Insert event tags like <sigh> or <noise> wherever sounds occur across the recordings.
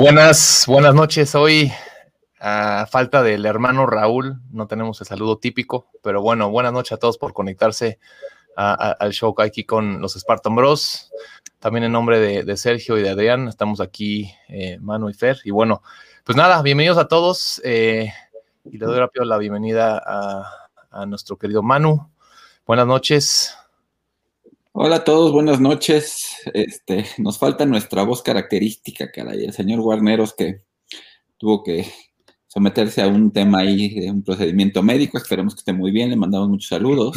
Buenas, buenas noches. Hoy, a falta del hermano Raúl, no tenemos el saludo típico, pero bueno, buenas noches a todos por conectarse al show aquí con los Spartan Bros. También en nombre de, Sergio y de Adrián, estamos aquí, eh, Manu y Fer. Y bueno, pues nada, bienvenidos a todos. Eh, y le doy rápido la bienvenida a, nuestro querido Manu. Buenas noches. Hola a todos, buenas noches. Este, nos falta nuestra voz característica, caray. El señor Guarneros que tuvo que someterse a un tema ahí de un procedimiento médico. Esperemos que esté muy bien. Le mandamos muchos saludos.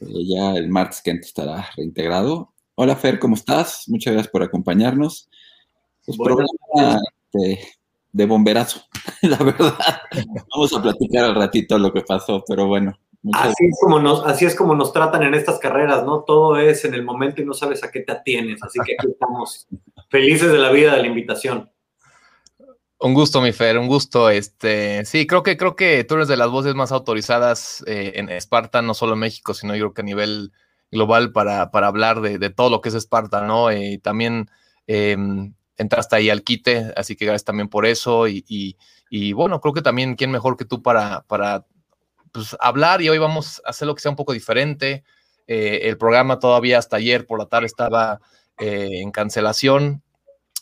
Eh, ya el martes que estará reintegrado. Hola Fer, ¿cómo estás? Muchas gracias por acompañarnos. Pues programa de, bomberazo, <laughs> la verdad. Vamos a platicar al ratito lo que pasó, pero bueno. Así es, como nos, así es como nos tratan en estas carreras, ¿no? Todo es en el momento y no sabes a qué te atienes. Así que aquí <laughs> estamos felices de la vida de la invitación. Un gusto, mi Fer, un gusto. Este, sí, creo que creo que tú eres de las voces más autorizadas eh, en Esparta, no solo en México, sino yo creo que a nivel global para, para hablar de, todo lo que es Esparta, ¿no? Y eh, también em, entraste ahí al quite, así que gracias también por eso. Y, bueno, creo que también quién mejor que tú para, para pues, hablar y hoy vamos a hacer lo que sea un poco diferente. Eh, el programa todavía hasta ayer por la tarde estaba en cancelación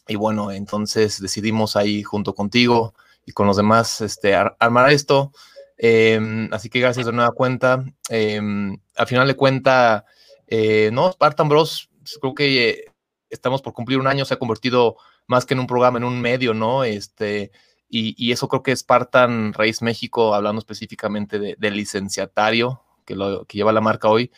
y bueno, entonces decidimos ahí junto contigo y con los demás este, armar esto. Em, así que gracias de nueva cuenta. Eh, al final de cuenta, eh, no, Spartan Bros, pues, creo que estamos por cumplir un año, se ha convertido más que en un programa, en un medio, ¿no? Este, y, eso creo que Spartan Raíz México, hablando específicamente del licenciatario que, lo, que lleva la marca hoy,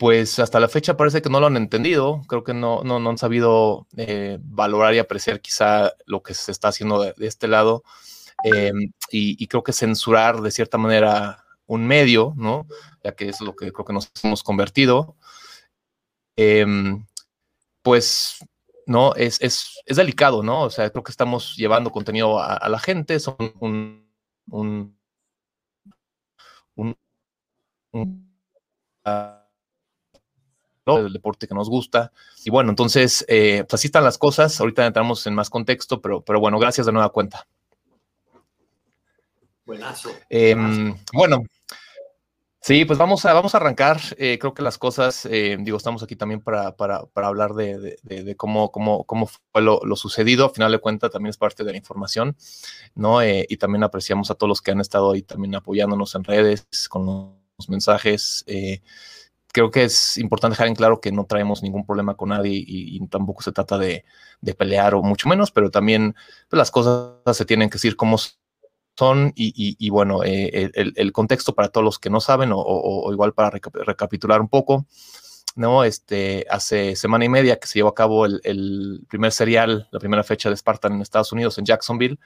pues hasta la fecha parece que no lo han entendido, creo que no, no, no han sabido eh, valorar y apreciar quizá lo que se está haciendo de, este lado em, y, creo que censurar de cierta manera un medio, ¿no? Ya que es lo que creo que nos hemos convertido, em, pues, ¿no? Es, es, es, delicado, ¿no? O sea, creo que estamos llevando contenido a, la gente, son un, un, un, un del deporte que nos gusta. Y bueno, entonces, eh, pues así están las cosas. Ahorita entramos en más contexto, pero, pero bueno, gracias de nueva cuenta. Buenazo. Em, bueno, sí, pues vamos a, vamos a arrancar. Eh, creo que las cosas, eh, digo, estamos aquí también para, para, hablar de, de, cómo, cómo, cómo fue lo, lo, sucedido. A final de cuentas, también es parte de la información, ¿no? y también apreciamos a todos los que han estado ahí también apoyándonos en redes con los mensajes creo que es importante dejar en claro que no traemos ningún problema con nadie y, tampoco se trata de, pelear o mucho menos, pero también pues, las cosas se tienen que decir como son y, bueno, eh, el, contexto para todos los que no saben o, igual para recapitular un poco, ¿no? Este, hace semana y media que se llevó a cabo el, primer serial, la primera fecha de Spartan en Estados Unidos, en Jacksonville.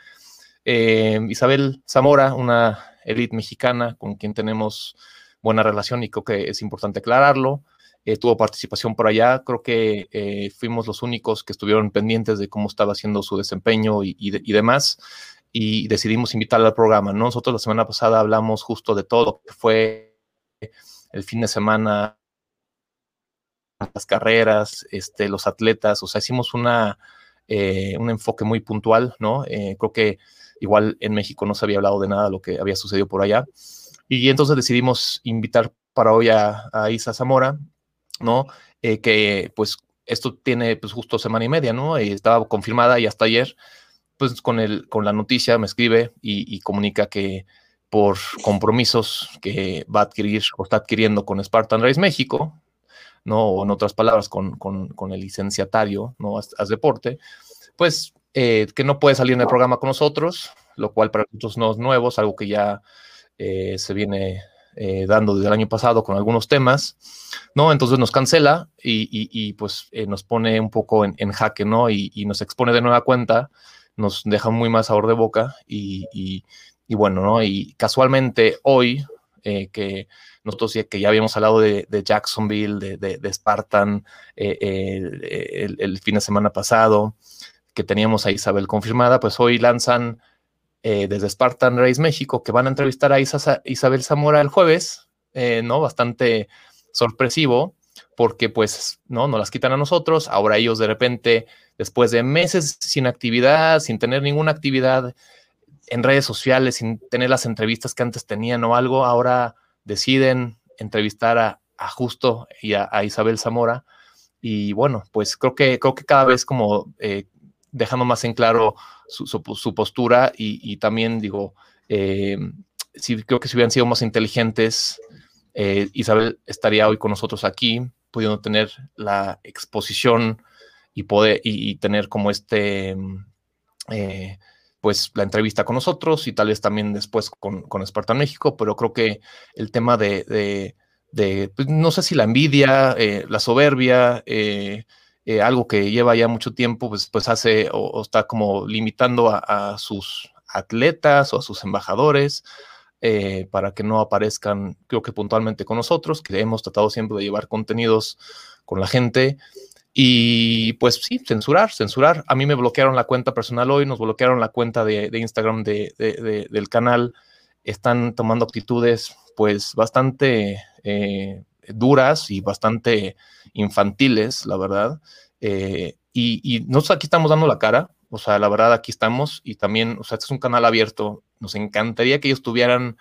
Eh, Isabel Zamora, una elite mexicana con quien tenemos buena relación y creo que es importante aclararlo. Eh, tuvo participación por allá, creo que eh, fuimos los únicos que estuvieron pendientes de cómo estaba haciendo su desempeño y, demás, y decidimos invitarla al programa. Nosotros la semana pasada hablamos justo de todo lo que fue el fin de semana, las carreras, este, los atletas, o sea, hicimos una, eh, un enfoque muy puntual, ¿no? creo que igual en México no se había hablado de nada lo que había sucedido por allá. Y entonces decidimos invitar para hoy a, Isa Zamora, ¿no? Eh, que pues esto tiene pues justo semana y media, ¿no? Y estaba confirmada y hasta ayer, pues con, el, con la noticia me escribe y, comunica que por compromisos que va a adquirir o está adquiriendo con Spartan Race México, ¿no? O en otras palabras, con, con, el licenciatario, ¿no? Haz, deporte, pues eh, que no puede salir en el programa con nosotros, lo cual para nosotros no es algo que ya eh, se viene eh, dando desde el año pasado con algunos temas, ¿no? Entonces nos cancela y, pues eh, nos pone un poco en, jaque, ¿no? Y, nos expone de nueva cuenta, nos deja muy más sabor de boca y, bueno, ¿no? Y casualmente hoy, que nosotros que ya habíamos hablado de, Jacksonville, de, Spartan el, el, fin de semana pasado, que teníamos a Isabel confirmada, pues hoy lanzan eh, desde Spartan Race México, que van a entrevistar a Isabel Zamora el jueves, eh, ¿no? Bastante sorpresivo, porque pues, ¿no? Nos las quitan a nosotros, ahora ellos de repente después de meses sin actividad, sin tener ninguna actividad en redes sociales, sin tener las entrevistas que antes tenían o algo, ahora deciden entrevistar a, Justo y a, Isabel Zamora. Y bueno, pues creo que, creo que cada vez como eh, dejando más en claro su, postura y, también digo, eh, creo que si hubieran sido más inteligentes, eh, Isabel estaría hoy con nosotros aquí, pudiendo tener la exposición y poder y, tener como este eh, pues la entrevista con nosotros y tal vez también después con, con México, pero creo que el tema de, pues, no sé si la envidia, eh, la soberbia, eh, algo que lleva ya mucho tiempo, pues, pues hace o, está como limitando a, sus atletas o a sus embajadores para que no aparezcan, creo que puntualmente con nosotros, que hemos tratado siempre de llevar contenidos con la gente y pues sí, censurar, censurar. A mí me bloquearon la cuenta personal hoy, nos bloquearon la cuenta de, Instagram del canal. Están tomando actitudes pues bastante eh, duras y bastante infantiles, la verdad. Eh, y, nosotros aquí estamos dando la cara, o sea, la verdad aquí estamos y también, o sea, este es un canal abierto. Nos encantaría que ellos tuvieran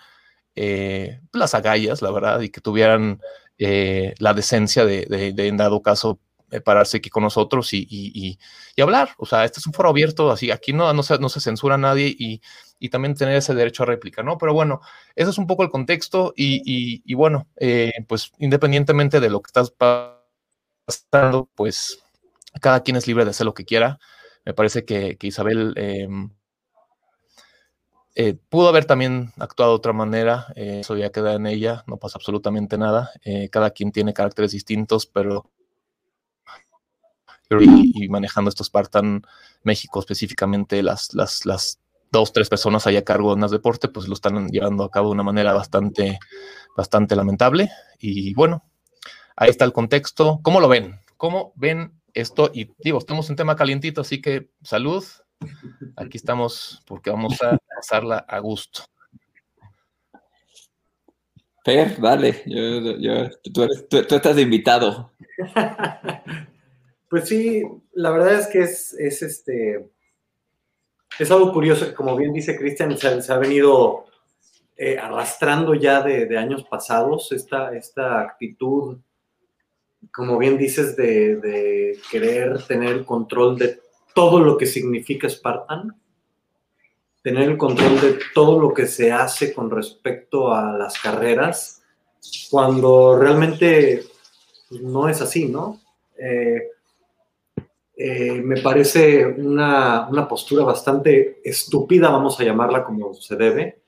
eh, las agallas, la verdad, y que tuvieran la decencia de, de, en dado caso, eh, pararse aquí con nosotros y, hablar. O sea, este es un foro abierto, así aquí no, no, se, no se censura a nadie y, también tener ese derecho a réplica, ¿no? Pero bueno, ese es un poco el contexto y, bueno, eh, pues independientemente de lo que estás pasando, pues cada quien es libre de hacer lo que quiera. Me parece que, Isabel em, eh, pudo haber también actuado de otra manera, eso ya queda en ella, no pasa absolutamente nada. cada quien tiene caracteres distintos, pero y, manejando estos Spartan México específicamente, las, las, las dos, tres personas ahí a cargo de más deporte, pues lo están llevando a cabo de una manera bastante, bastante lamentable. Y bueno, ahí está el contexto. ¿Cómo lo ven? ¿Cómo ven esto? Y digo, estamos en tema calientito, así que salud. Aquí estamos porque vamos a pasarla a gusto. Per, dale, tú, tú, estás invitado. <laughs> Pues sí, la verdad es que es, este. Es algo curioso, como bien dice Cristian, se, ha venido eh, arrastrando ya de, años pasados esta, esta actitud, como bien dices, de, querer tener el control de todo lo que significa Spartan, tener el control de todo lo que se hace con respecto a las carreras, cuando realmente no es así, ¿no? Eh, eh, me parece una, postura bastante estúpida, vamos a llamarla como se debe,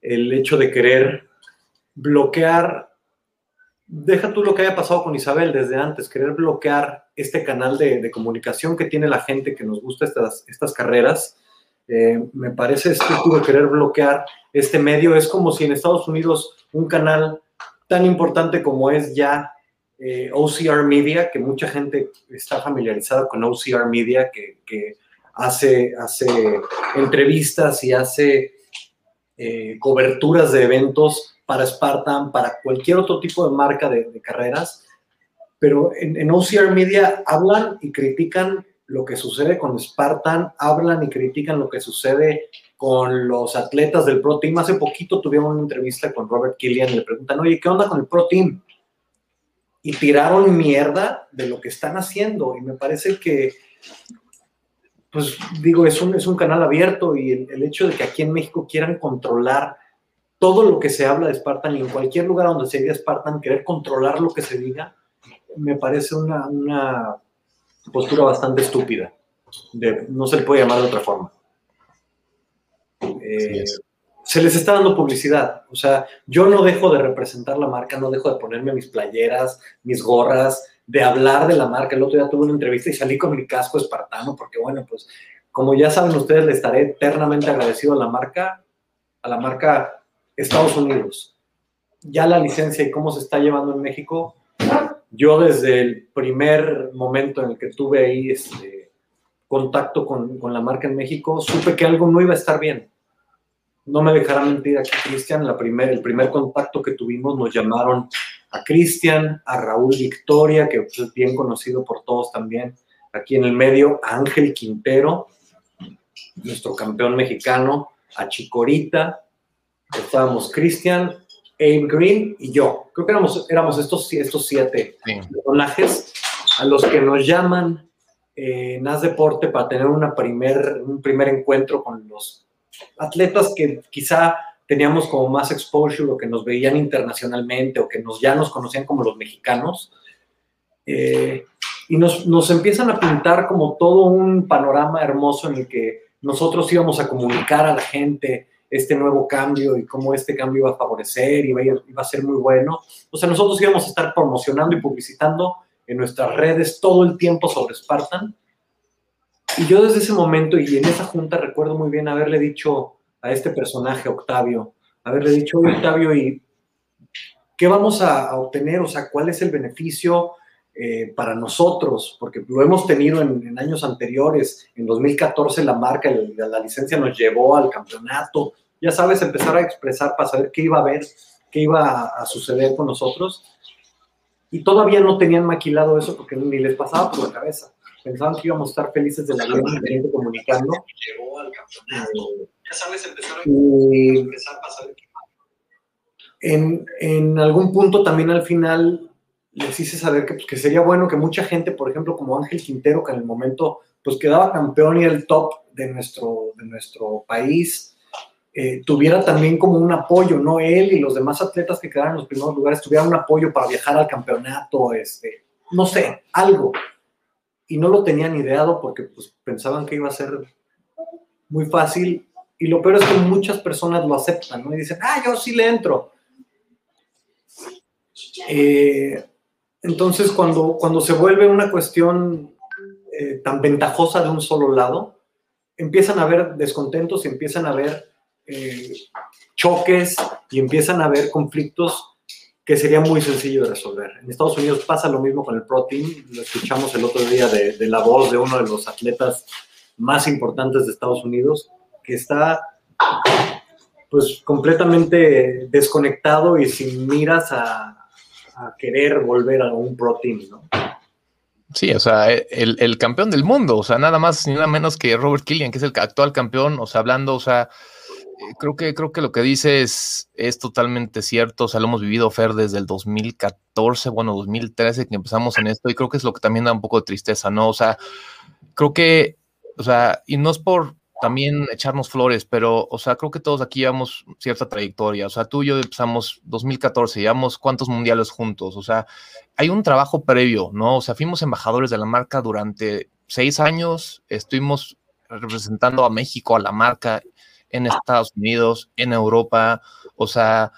el hecho de querer bloquear, deja tú lo que haya pasado con Isabel desde antes, querer bloquear este canal de, comunicación que tiene la gente que nos gusta estas, estas carreras. Eh, me parece estúpido querer bloquear este medio. Es como si en Estados Unidos un canal tan importante como es ya eh, OCR Media, que mucha gente está familiarizada con OCR Media, que, hace, hace entrevistas y hace eh, coberturas de eventos para Spartan, para cualquier otro tipo de marca de, carreras. Pero en, en, OCR Media hablan y critican lo que sucede con Spartan, hablan y critican lo que sucede con los atletas del Pro Team. Hace poquito tuvimos una entrevista con Robert Killian y le preguntan, oye, ¿qué onda con el Pro Team? Y tiraron mierda de lo que están haciendo. Y me parece que, pues digo, es un, es un canal abierto y el, hecho de que aquí en México quieran controlar todo lo que se habla de Spartan y en cualquier lugar donde se diga Spartan, querer controlar lo que se diga, me parece una, postura bastante estúpida. no se le puede llamar de otra forma. Eh, se les está dando publicidad. O sea, yo no dejo de representar la marca, no dejo de ponerme mis playeras, mis gorras, de hablar de la marca. El otro día tuve una entrevista y salí con mi casco espartano, porque bueno, pues como ya saben ustedes, le estaré eternamente agradecido a la marca, a la marca Estados Unidos. Ya la licencia y cómo se está llevando en México, yo desde el primer momento en el que tuve ahí este, contacto con, con la marca en México, supe que algo no iba a estar bien no me dejará mentir aquí Cristian, primer, el primer contacto que tuvimos nos llamaron a Cristian, a Raúl Victoria, que pues, es bien conocido por todos también, aquí en el medio a Ángel Quintero, nuestro campeón mexicano, a Chicorita, estábamos Cristian, Abe Green y yo. Creo que éramos, éramos estos, estos siete personajes a los que nos llaman eh, NAS Deporte para tener una primer, un primer encuentro con los atletas que quizá teníamos como más exposure o que nos veían internacionalmente o que nos, ya nos conocían como los mexicanos. Eh, y nos, nos, empiezan a pintar como todo un panorama hermoso en el que nosotros íbamos a comunicar a la gente este nuevo cambio y cómo este cambio iba a favorecer y iba, iba a ser muy bueno. O sea, nosotros íbamos a estar promocionando y publicitando en nuestras redes todo el tiempo sobre Spartan. Y yo desde ese momento y en esa junta recuerdo muy bien haberle dicho a este personaje, Octavio, haberle dicho, Octavio, ¿y qué vamos a, obtener? O sea, ¿cuál es el beneficio eh, para nosotros? Porque lo hemos tenido en, años anteriores. En 2014 la marca, la, la licencia nos llevó al campeonato. Ya sabes, empezar a expresar para saber qué iba a haber, qué iba a, suceder con nosotros. Y todavía no tenían maquilado eso porque ni les pasaba por la cabeza pensaban que íbamos a estar felices de la vida comunicando. Llegó al campeonato en, en, algún punto también al final les hice saber que, pues, que, sería bueno que mucha gente, por ejemplo, como Ángel Quintero, que en el momento pues quedaba campeón y el top de nuestro, de nuestro país, eh, tuviera también como un apoyo, ¿no? Él y los demás atletas que quedaron en los primeros lugares tuvieran un apoyo para viajar al campeonato, este, no sé, algo. Y no lo tenían ideado porque pues, pensaban que iba a ser muy fácil y lo peor es que muchas personas lo aceptan, ¿no? Y dicen, ah, yo sí le entro. Eh, entonces, cuando, cuando se vuelve una cuestión eh, tan ventajosa de un solo lado, empiezan a haber descontentos y empiezan a haber eh, choques y empiezan a haber conflictos que sería muy sencillo de resolver. En Estados Unidos pasa lo mismo con el Pro Team, lo escuchamos el otro día de, la voz de uno de los atletas más importantes de Estados Unidos, que está pues completamente desconectado y sin miras a, querer volver a un pro team, ¿no? Sí, o sea, el, campeón del mundo, o sea, nada más ni nada menos que Robert Killian, que es el actual campeón, o sea, hablando, o sea, creo que, creo que lo que dice es, es totalmente cierto, o sea, lo hemos vivido, Fer, desde el 2014, bueno, 2013 que empezamos en esto, y creo que es lo que también da un poco de tristeza, ¿no? O sea, creo que, o sea, y no es por, también echarnos flores, pero, o sea, creo que todos aquí llevamos cierta trayectoria. O sea, tú y yo empezamos 2014, llevamos cuántos mundiales juntos. O sea, hay un trabajo previo, ¿no? O sea, fuimos embajadores de la marca durante seis años, estuvimos representando a México, a la marca en Estados Unidos, en Europa. O sea,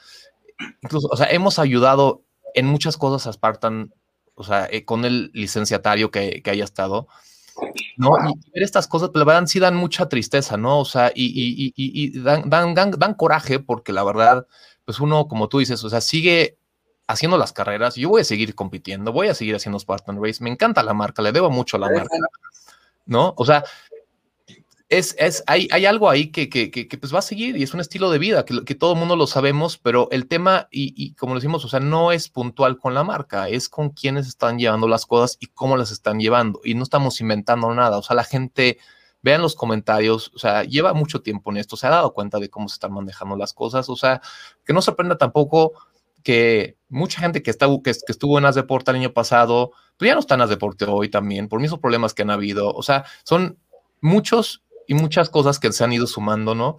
incluso, o sea, hemos ayudado en muchas cosas a Spartan, o sea, eh, con el licenciatario que, que haya estado. ¿no? Y ver estas cosas, la verdad sí dan mucha tristeza, ¿no? O sea, y, dan, dan, dan, coraje porque la verdad, pues uno, como tú dices, o sea, sigue haciendo las carreras, yo voy a seguir compitiendo, voy a seguir haciendo Spartan Race, me encanta la marca, le debo mucho a la marca, ¿no? O sea, es, es, hay, hay algo ahí que, que, que, pues va a seguir y es un estilo de vida que, todo el mundo lo sabemos, pero el tema, y, y, como decimos, o sea, no es puntual con la marca, es con quienes están llevando las cosas y cómo las están llevando. Y no estamos inventando nada. O sea, la gente, vean los comentarios, o sea, lleva mucho tiempo en esto, se ha dado cuenta de cómo se están manejando las cosas. O sea, que no sorprenda tampoco que mucha gente que, está, que, estuvo en As Deporte el año pasado, pues ya no están en As Deporte hoy también, por mismos problemas que han habido. O sea, son muchos y muchas cosas que se han ido sumando, ¿no?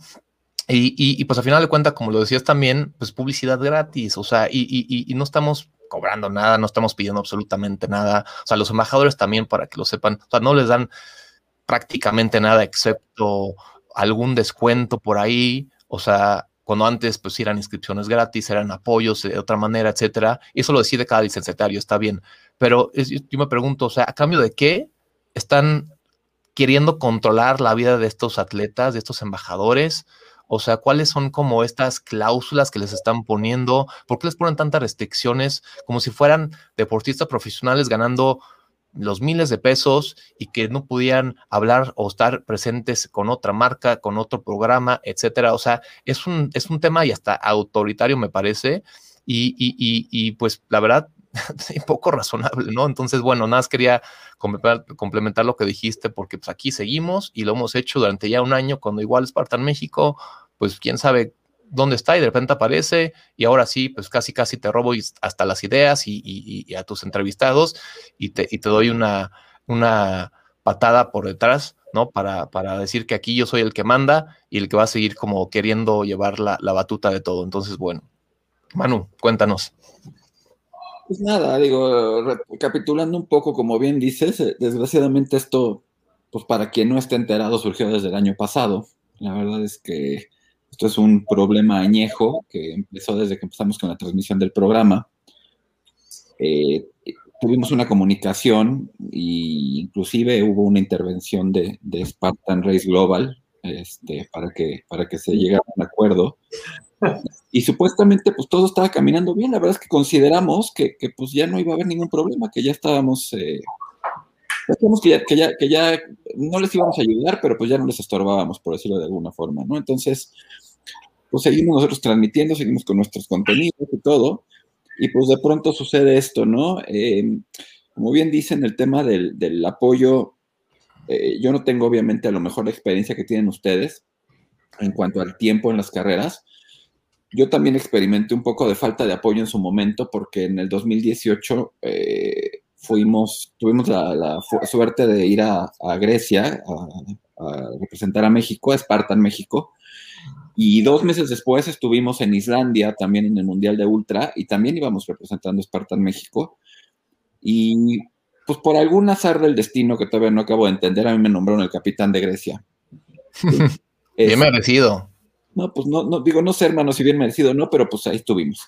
Y, y, pues al final de cuentas, como lo decías también, pues publicidad gratis, o sea, y, y, no estamos cobrando nada, no estamos pidiendo absolutamente nada. O sea, los embajadores también, para que lo sepan, o sea, no les dan prácticamente nada excepto algún descuento por ahí, o sea, cuando antes pues eran inscripciones gratis, eran apoyos de otra manera, etcétera, y eso lo decide cada licenciatario, está bien, pero yo me pregunto, o sea, ¿a cambio de qué están queriendo controlar la vida de estos atletas, de estos embajadores? O sea, ¿cuáles son como estas cláusulas que les están poniendo? ¿Por qué les ponen tantas restricciones como si fueran deportistas profesionales ganando los miles de pesos y que no pudieran hablar o estar presentes con otra marca, con otro programa, etcétera? O sea, es un, es un tema y hasta autoritario, me parece. Y, y, y, y pues la verdad, <laughs> poco razonable, ¿no? Entonces, bueno, nada más quería complementar, lo que dijiste, porque pues aquí seguimos y lo hemos hecho durante ya un año, cuando igual Spartan México, pues quién sabe dónde está y de repente aparece y ahora sí, pues casi casi te robo hasta las ideas y, a tus entrevistados y te, y te doy una, patada por detrás, ¿no? Para, decir que aquí yo soy el que manda y el que va a seguir como queriendo llevar la batuta de todo. Entonces, bueno, Manu, cuéntanos. Pues nada, digo, recapitulando un poco, como bien dices, eh, desgraciadamente esto, pues para quien no esté enterado, surgió desde el año pasado. La verdad es que esto es un problema añejo que empezó desde que empezamos con la transmisión del programa. Eh, tuvimos una comunicación e inclusive hubo una intervención de, Spartan Race Global este, para, que, para que se llegara a un acuerdo. Y supuestamente pues todo estaba caminando bien. La verdad es que consideramos que, pues ya no iba a haber ningún problema, que ya estábamos... Eh, que ya, que, ya, no les íbamos a ayudar, pero pues ya no les estorbábamos, por decirlo de alguna forma, ¿no? Entonces, pues seguimos nosotros transmitiendo, seguimos con nuestros contenidos y todo, y pues de pronto sucede esto, ¿no? Em, como bien dicen, el tema del, apoyo, eh, yo no tengo obviamente a lo mejor la experiencia que tienen ustedes en cuanto al tiempo en las carreras. Yo también experimenté un poco de falta de apoyo en su momento porque en el 2018 eh, fuimos, tuvimos la, suerte de ir a, Grecia a, a, representar a México, a Spartan México, y dos meses después estuvimos en Islandia, también en el Mundial de Ultra, y también íbamos representando a Spartan México. Y pues por algún azar del destino que todavía no acabo de entender, a mí me nombraron el capitán de Grecia. <laughs> bien merecido. No, pues no, no, digo, no sé, hermano, si bien merecido, no, pero pues ahí estuvimos.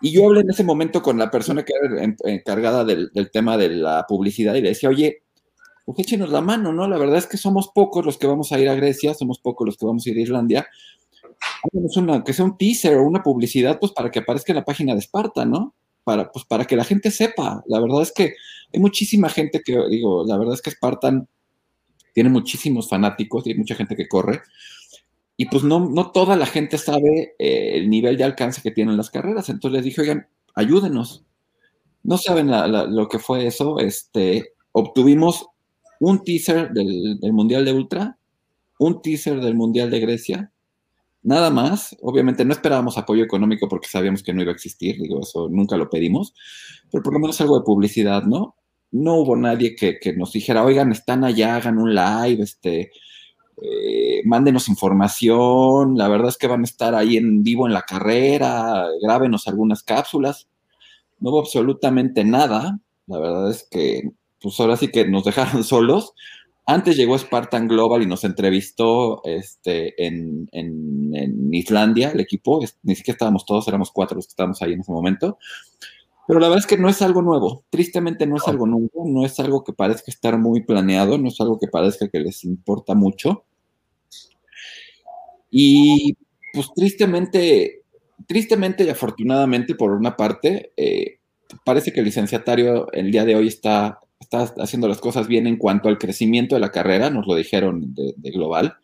Y yo hablé en ese momento con la persona que era encargada del, tema de la publicidad y le decía, oye, pues échenos la mano, ¿no? La verdad es que somos pocos los que vamos a ir a Grecia, somos pocos los que vamos a ir a Islandia que sea un teaser o una publicidad, pues para que aparezca en la página de Esparta, ¿no? Para, pues, para que la gente sepa. La verdad es que hay muchísima gente que, digo, la verdad es que Spartan tiene muchísimos fanáticos y hay mucha gente que corre. Y pues no, no toda la gente sabe eh, el nivel de alcance que tienen las carreras. Entonces les dije, oigan, ayúdenos. No saben lo que fue eso. Este, obtuvimos un teaser del, del Mundial de Ultra, un teaser del Mundial de Grecia, Nada más, obviamente no esperábamos apoyo económico porque sabíamos que no iba a existir, digo, eso nunca lo pedimos, pero por lo menos algo de publicidad, ¿no? No hubo nadie que, nos dijera, oigan, están allá, hagan un live, este, eh, mándenos información, la verdad es que van a estar ahí en vivo en la carrera, grábenos algunas cápsulas. No hubo absolutamente nada, la verdad es que, pues ahora sí que nos dejaron <laughs> solos, antes llegó Spartan Global y nos entrevistó este, en, Islandia, el equipo. Ni siquiera estábamos todos, éramos cuatro los que estábamos ahí en ese momento. Pero la verdad es que no es algo nuevo. Tristemente no es algo nuevo, no es algo que parezca estar muy planeado, no es algo que parezca que les importa mucho. Y pues tristemente, tristemente y afortunadamente, por una parte, eh, parece que el licenciatario el día de hoy está está haciendo las cosas bien en cuanto al crecimiento de la carrera, nos lo dijeron de, global.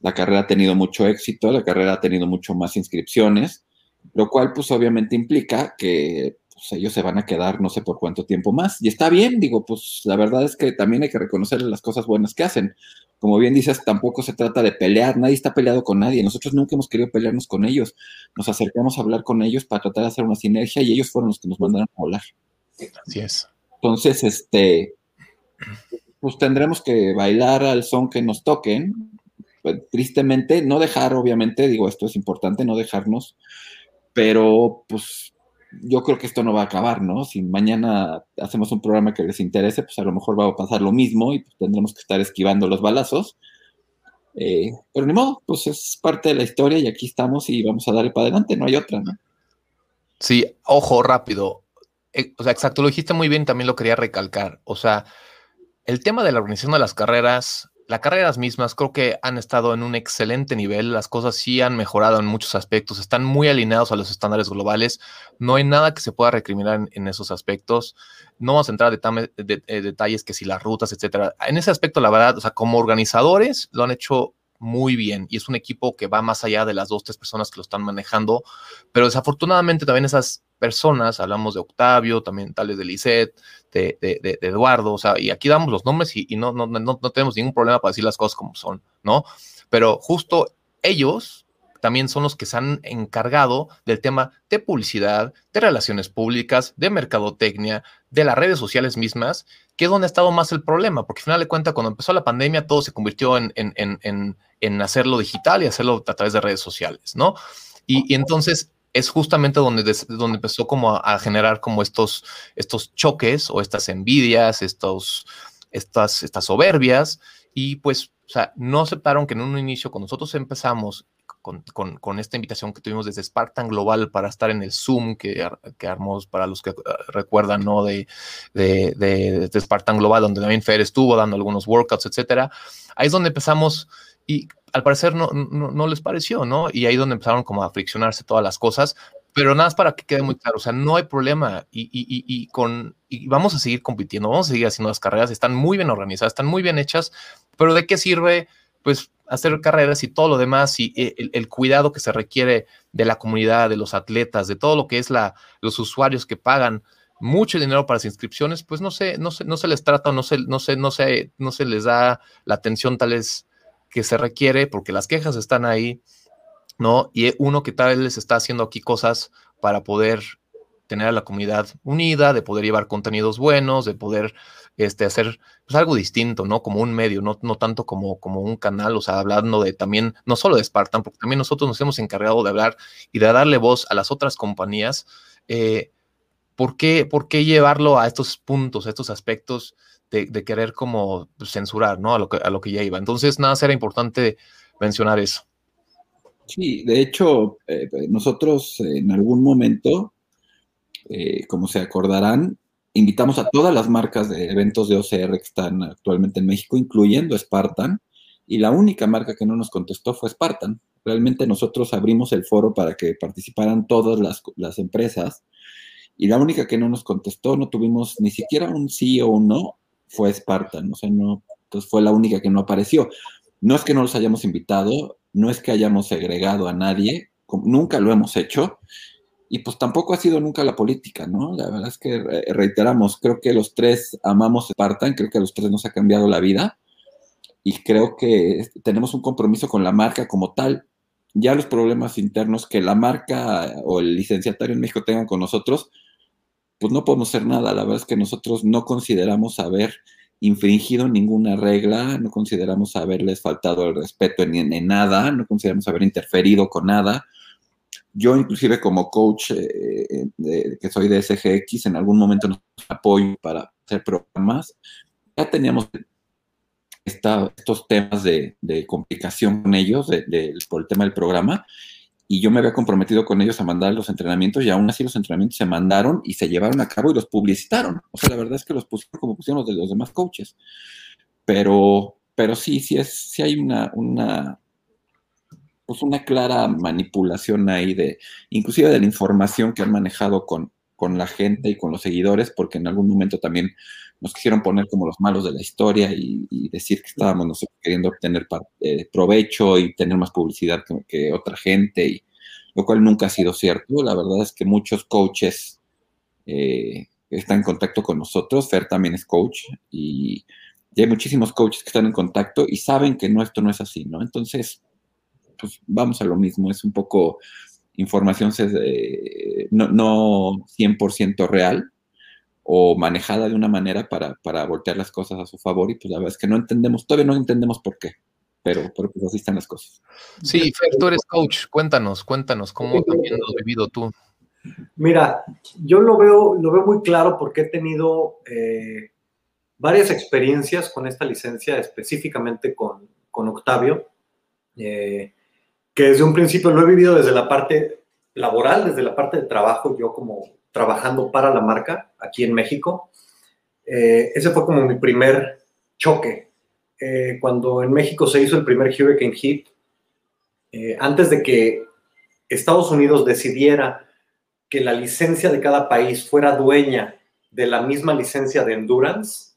La carrera ha tenido mucho éxito, la carrera ha tenido mucho más inscripciones, lo cual pues obviamente implica que pues, ellos se van a quedar no sé por cuánto tiempo más. Y está bien, digo, pues la verdad es que también hay que reconocer las cosas buenas que hacen. Como bien dices, tampoco se trata de pelear, nadie está peleado con nadie. Nosotros nunca hemos querido pelearnos con ellos. Nos acercamos a hablar con ellos para tratar de hacer una sinergia y ellos fueron los que nos mandaron a hablar. Así es. Entonces, este, pues tendremos que bailar al son que nos toquen. Pues, tristemente, no dejar, obviamente, digo, esto es importante, no dejarnos, pero pues yo creo que esto no va a acabar, ¿no? Si mañana hacemos un programa que les interese, pues a lo mejor va a pasar lo mismo y pues, tendremos que estar esquivando los balazos. Eh, pero ni modo, pues es parte de la historia y aquí estamos y vamos a darle para adelante, no hay otra, ¿no? Sí, ojo rápido. Eh, o sea, exacto, lo dijiste muy bien, también lo quería recalcar. O sea, el tema de la organización de las carreras, las carreras mismas creo que han estado en un excelente nivel, las cosas sí han mejorado en muchos aspectos, están muy alineados a los estándares globales, no hay nada que se pueda recriminar en, esos aspectos, no vamos a entrar a eh, detalles que si las rutas, etcétera. En ese aspecto, la verdad, o sea, como organizadores lo han hecho muy bien y es un equipo que va más allá de las dos, tres personas que lo están manejando, pero desafortunadamente también esas personas, hablamos de Octavio, también tales de Lisette, de, Eduardo, o sea, y aquí damos los nombres y, y no, no, no, no tenemos ningún problema para decir las cosas como son, ¿no? Pero justo ellos también son los que se han encargado del tema de publicidad, de relaciones públicas, de mercadotecnia, de las redes sociales mismas, que es donde ha estado más el problema, porque al final de cuentas, cuando empezó la pandemia, todo se convirtió en, en, hacerlo digital y hacerlo a través de redes sociales, ¿no? Y, entonces es justamente donde, donde empezó como a, generar como estos, estos choques o estas envidias, estos, estas, estas soberbias, y pues, o sea, no aceptaron que en un inicio, cuando nosotros empezamos con, esta invitación que tuvimos desde Spartan Global para estar en el Zoom que, que para los que eh, recuerdan, ¿no? De, de, Spartan Global, donde también Fer estuvo dando algunos workouts, etcétera. Ahí es donde empezamos y al parecer no, no, les pareció, ¿no? Y ahí es donde empezaron como a friccionarse todas las cosas, pero nada más para que quede muy claro, o sea, no hay problema y, y, y, con, y vamos a seguir compitiendo, vamos a seguir haciendo las carreras, están muy bien organizadas, están muy bien hechas, pero ¿de qué sirve? Pues hacer carreras y todo lo demás y eh, el, cuidado que se requiere de la comunidad, de los atletas, de todo lo que es la, los usuarios que pagan mucho dinero para las inscripciones, pues no se, no no se les trata, no se, no se, no se, no se les da la atención tal vez que se requiere porque las quejas están ahí, ¿no? Y uno que tal vez está haciendo aquí cosas para poder tener a la comunidad unida, de poder llevar contenidos buenos, de poder este, hacer pues, algo distinto, ¿no? Como un medio, no, no tanto como, como un canal, o sea, hablando de también, no solo de Spartan, porque también nosotros nos hemos encargado de hablar y de darle voz a las otras compañías. Eh, ¿por, qué, ¿Por qué llevarlo a estos puntos, a estos aspectos de, querer como censurar, ¿no? A lo, que, a lo que ya iba. Entonces, nada, será importante mencionar eso. Sí, de hecho, eh, nosotros en algún momento, eh, como se acordarán, invitamos a todas las marcas de eventos de OCR que están actualmente en México, incluyendo Spartan, y la única marca que no nos contestó fue Spartan. Realmente nosotros abrimos el foro para que participaran todas las, empresas, y la única que no nos contestó, no tuvimos ni siquiera un sí o un no, fue Spartan, o sea, no, entonces fue la única que no apareció. No es que no los hayamos invitado, no es que hayamos segregado a nadie, nunca lo hemos hecho, y pues tampoco ha sido nunca la política, ¿no? La verdad es que reiteramos, creo que los tres amamos Spartan, creo que a los tres nos ha cambiado la vida y creo que tenemos un compromiso con la marca como tal. Ya los problemas internos que la marca o el licenciatario en México tengan con nosotros, pues no podemos hacer nada. La verdad es que nosotros no consideramos haber infringido ninguna regla, no consideramos haberles faltado el respeto en, en nada, no consideramos haber interferido con nada yo inclusive como coach eh, que soy de SGX, en algún momento nos apoyo para hacer programas. Ya teníamos estos temas de, complicación con ellos por el tema del programa y yo me había comprometido con ellos a mandar los entrenamientos y aún así los entrenamientos se mandaron y se llevaron a cabo y los publicitaron. O sea, la verdad es que los pusieron como pusieron los de los demás coaches. Pero, pero sí, sí, es, sí hay una, una, pues una clara manipulación ahí de, inclusive de la información que han manejado con, con la gente y con los seguidores, porque en algún momento también nos quisieron poner como los malos de la historia y, decir que estábamos nosotros queriendo obtener eh, provecho y tener más publicidad que, otra gente, y, lo cual nunca ha sido cierto. La verdad es que muchos coaches eh, están en contacto con nosotros, Fer también es coach, y, y hay muchísimos coaches que están en contacto y saben que no, esto no es así, ¿no? Entonces, pues vamos a lo mismo, es un poco información no, no 100% real o manejada de una manera para, para, voltear las cosas a su favor y pues la verdad es que no entendemos, todavía no entendemos por qué, pero, pero pues así están las cosas. Sí, Fer, tú eres coach, cuéntanos, cuéntanos, ¿cómo también lo has vivido tú? Mira, yo lo veo, lo veo muy claro porque he tenido eh, varias experiencias con esta licencia, específicamente con, con Octavio. Eh, que desde un principio lo he vivido desde la parte laboral, desde la parte de trabajo, yo como trabajando para la marca aquí en México. Eh, ese fue como mi primer choque. Eh, cuando en México se hizo el primer Hurricane Hit, eh, antes de que Estados Unidos decidiera que la licencia de cada país fuera dueña de la misma licencia de Endurance,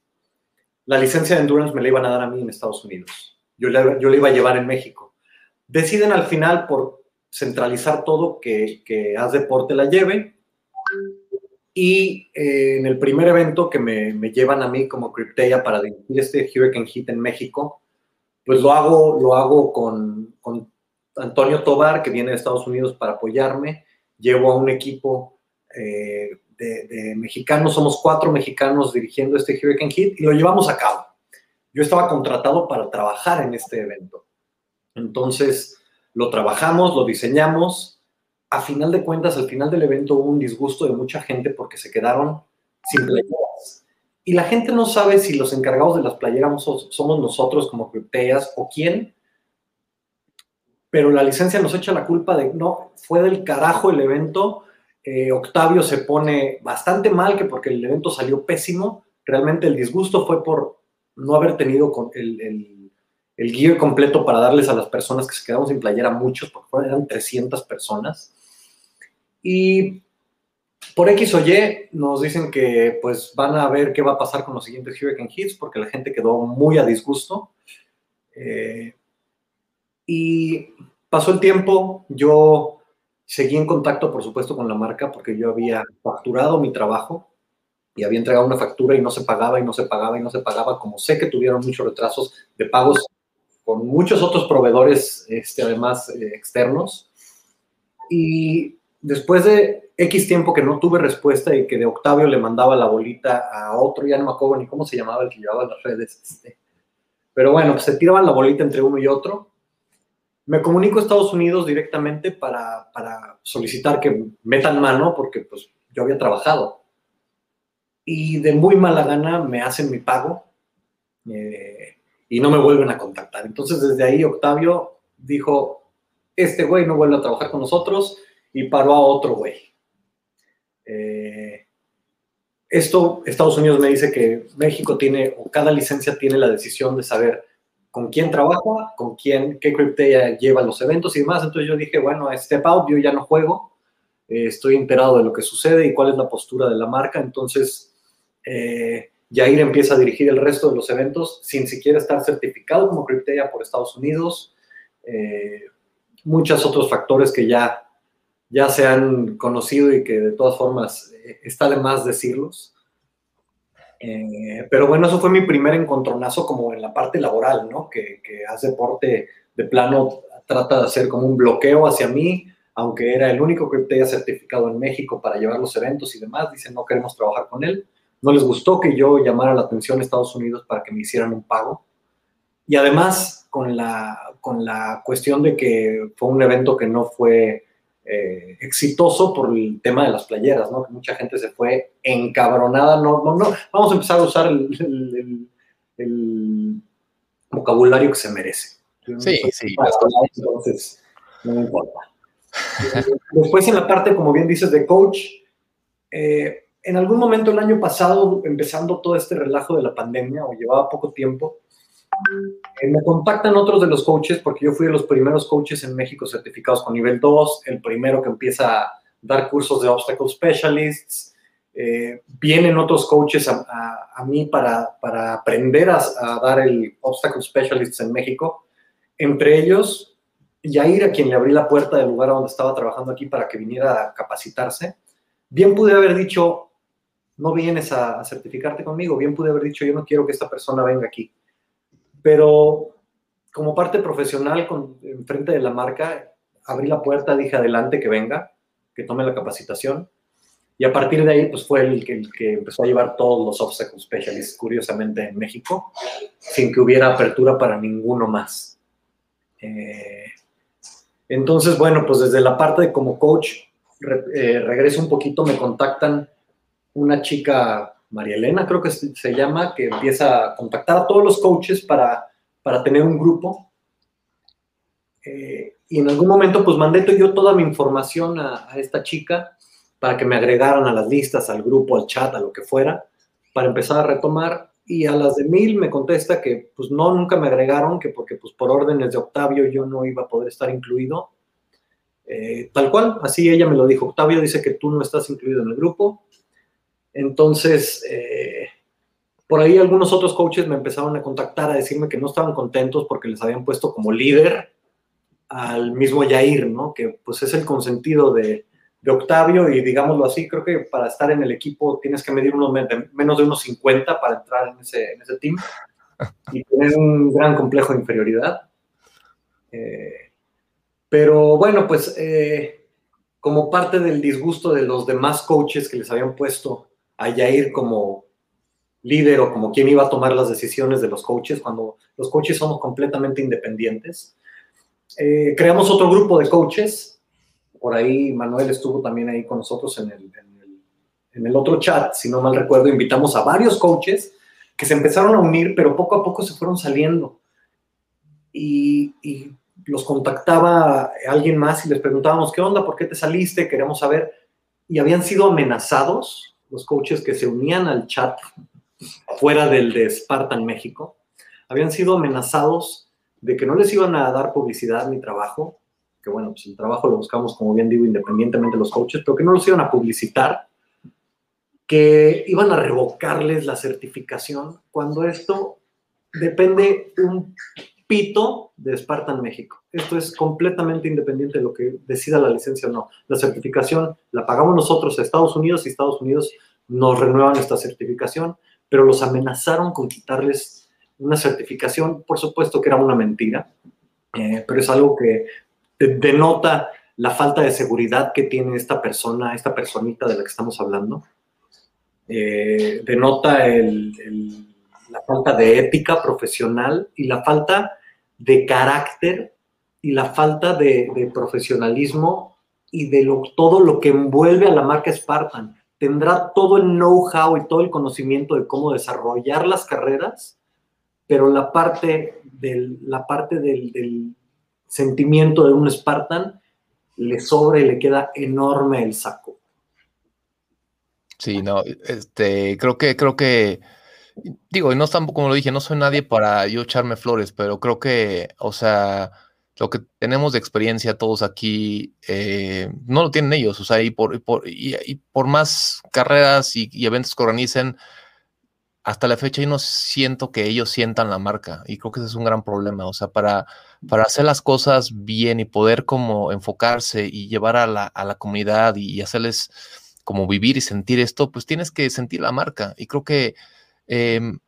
la licencia de Endurance me la iban a dar a mí en Estados Unidos. yo le, yo le iba a llevar en México. Deciden al final por centralizar todo que, que Haz Deporte la lleve. Y eh, en el primer evento que me, llevan a mí como Crypteia para dirigir este Hurricane Heat en México, pues lo hago, lo hago con, Antonio Tobar, que viene de Estados Unidos para apoyarme. Llevo a un equipo eh, de, de, mexicanos, somos cuatro mexicanos dirigiendo este Hurricane Heat y lo llevamos a cabo. Yo estaba contratado para trabajar en este evento. Entonces, lo trabajamos, lo diseñamos. A final de cuentas, al final del evento hubo un disgusto de mucha gente porque se quedaron sin playeras. Y la gente no sabe si los encargados de las playeras somos nosotros como cripteas o quién, pero la licencia nos echa la culpa de, no, fue del carajo el evento, eh, Octavio se pone bastante mal, que porque el evento salió pésimo, realmente el disgusto fue por no haber tenido el, el, el, gear completo para darles a las personas que se quedaron sin playera, muchos, porque eran 300 personas. Y por X o Y nos dicen que pues van a ver qué va a pasar con los siguientes Hurricane Hits, porque la gente quedó muy a disgusto. Eh, y pasó el tiempo, yo seguí en contacto, por supuesto, con la marca porque yo había facturado mi trabajo y había entregado una factura y no se pagaba y no se pagaba y no se pagaba, como sé que tuvieron muchos retrasos de pagos con muchos otros proveedores, este, además eh, externos. Y después de X tiempo que no tuve respuesta y que de Octavio le mandaba la bolita a otro, ya no me acuerdo ni cómo se llamaba el que llevaba las redes, este. pero bueno, pues se tiraban la bolita entre uno y otro me comunico a Estados Unidos directamente para, para, solicitar que metan mano porque pues yo había trabajado. Y de muy mala gana me hacen mi pago eh, y no me vuelven a contactar. Entonces desde ahí Octavio dijo, este güey no vuelve a trabajar con nosotros y paró a otro güey. Eh, esto, Estados Unidos me dice que México tiene, o cada licencia tiene la decisión de saber con quién trabaja, con quién, qué Cryptea lleva los eventos y demás. Entonces yo dije, bueno, step out, yo ya no juego, eh, estoy enterado de lo que sucede y cuál es la postura de la marca. Entonces, eh, Jair empieza a dirigir el resto de los eventos sin siquiera estar certificado como Cryptea por Estados Unidos. Eh, muchos otros factores que ya, ya se han conocido y que de todas formas eh, está de más decirlos. Eh, pero bueno, eso fue mi primer encontronazo como en la parte laboral, ¿no? Que, hace deporte de plano trata de hacer como un bloqueo hacia mí, aunque era el único tenía certificado en México para llevar los eventos y demás, dicen no queremos trabajar con él. No les gustó que yo llamara la atención a Estados Unidos para que me hicieran un pago. Y además, con la, con la cuestión de que fue un evento que no fue eh, exitoso por el tema de las playeras, ¿no? Que mucha gente se fue encabronada, no, no, no, vamos a empezar a usar el, vocabulario que se merece. Sí, sí. entonces, no me importa. <laughs> Después en la parte, como bien dices, de coach, eh, en algún momento el año pasado, empezando todo este relajo de la pandemia, o llevaba poco tiempo, eh, me contactan otros de los coaches, porque yo fui de los primeros coaches en México certificados con nivel 2, el primero que empieza a dar cursos de Obstacle Specialists. Eh, vienen otros coaches a, a, mí para, para aprender a, a, dar el Obstacle Specialists en México. Entre ellos, Yair, a quien le abrí la puerta del lugar donde estaba trabajando aquí para que viniera a capacitarse. Bien pude haber dicho, no vienes a certificarte conmigo. Bien pude haber dicho, yo no quiero que esta persona venga aquí pero como parte profesional, con, enfrente de la marca, abrí la puerta, dije adelante que venga, que tome la capacitación. Y a partir de ahí, pues fue el que, empezó a llevar todos los obstacle specialists, curiosamente, en México, sin que hubiera apertura para ninguno más. Eh, entonces, bueno, pues desde la parte de como coach, eh, regreso un poquito, me contactan una chica María Elena, creo que se llama, que empieza a contactar a todos los coaches para, para tener un grupo. Eh, y en algún momento, pues mandé yo toda mi información a, esta chica para que me agregaran a las listas, al grupo, al chat, a lo que fuera, para empezar a retomar. Y a las de mil me contesta que, pues no, nunca me agregaron, que porque, pues por órdenes de Octavio yo no iba a poder estar incluido. Eh, tal cual, así ella me lo dijo. Octavio dice que tú no estás incluido en el grupo, entonces, eh, por ahí algunos otros coaches me empezaron a contactar a decirme que no estaban contentos porque les habían puesto como líder al mismo Yair, ¿no? Que pues es el consentido de, Octavio y digámoslo así, creo que para estar en el equipo tienes que medir unos, menos de unos 50 para entrar en ese, en ese team <laughs> y tener un gran complejo de inferioridad. Eh, pero bueno, pues eh, como parte del disgusto de los demás coaches que les habían puesto a Yair como líder o como quien iba a tomar las decisiones de los coaches, cuando los coaches somos completamente independientes, eh, creamos otro grupo de coaches. Por ahí Manuel estuvo también ahí con nosotros en el, en el, otro chat, si no mal recuerdo, invitamos a varios coaches que se empezaron a unir, pero poco a poco se fueron saliendo. Y, los contactaba alguien más y les preguntábamos, ¿qué onda? ¿Por qué te saliste? Queremos saber. Y habían sido amenazados los coaches que se unían al chat fuera del de Spartan México. Habían sido amenazados de que no les iban a dar publicidad ni trabajo, que bueno, pues el trabajo lo buscamos, como bien digo, independientemente de los coaches, pero que no los iban a publicitar, que iban a revocarles la certificación, cuando esto depende un pito de Spartan México. Esto es completamente independiente de lo que decida la licencia o no. La certificación la pagamos nosotros a Estados Unidos y Estados Unidos nos renuevan esta certificación, pero los amenazaron con quitarles una certificación, por supuesto que era una mentira, eh, pero es algo que denota la falta de seguridad que tiene esta persona, esta personita de la que estamos hablando. Eh, denota falta de ética profesional y la falta de carácter y la falta de, profesionalismo y de todo lo que envuelve a la marca Spartan. Tendrá todo el know-how y todo el conocimiento de cómo desarrollar las carreras, pero la parte del, la parte del, sentimiento de un Spartan le sobra y le queda enorme el saco. Sí, no, este, creo que, creo que, digo, y no tampoco, como lo dije, no soy nadie para yo echarme flores, pero creo que, o sea, lo que tenemos de experiencia todos aquí, eh, no lo tienen ellos, o sea, y por, y por más carreras y, eventos que organicen, hasta la fecha yo no siento que ellos sientan la marca y creo que ese es un gran problema. O sea, para, para hacer las cosas bien y poder como enfocarse y llevar a la, a la comunidad y, hacerles como vivir y sentir esto, pues tienes que sentir la marca. Y creo que em,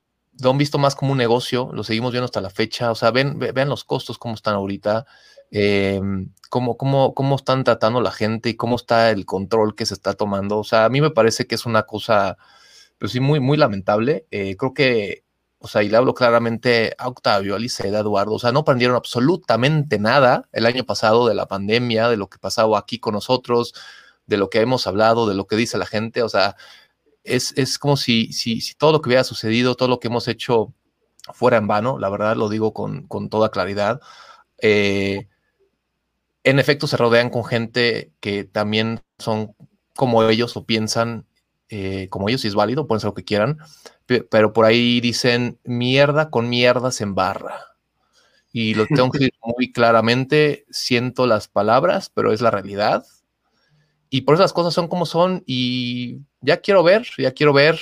lo han visto más como un negocio, lo seguimos viendo hasta la fecha. O sea, ven, vean los costos, cómo están ahorita, em, cómo, cómo, cómo están tratando la gente y cómo está el control que se está tomando. O sea, a mí me parece que es una cosa pero sí muy, muy lamentable. Eh, creo que, o sea, y le hablo claramente a Octavio, a Liceda, a Eduardo, o sea, no aprendieron absolutamente nada el año pasado de la pandemia, de lo que pasaba aquí con nosotros, de lo que hemos hablado, de lo que dice la gente, o sea, es, es como si, si, si todo lo que hubiera sucedido, todo lo que hemos hecho fuera en vano, la verdad lo digo con, con toda claridad. Eh, en efecto, se rodean con gente que también son como ellos o piensan eh, como ellos, si es válido, pueden ser lo que quieran, pero por ahí dicen mierda con mierda se embarra. Y lo tengo que <laughs> decir muy claramente, siento las palabras, pero es la realidad. Y por eso las cosas son como son y ya quiero ver, ya quiero ver,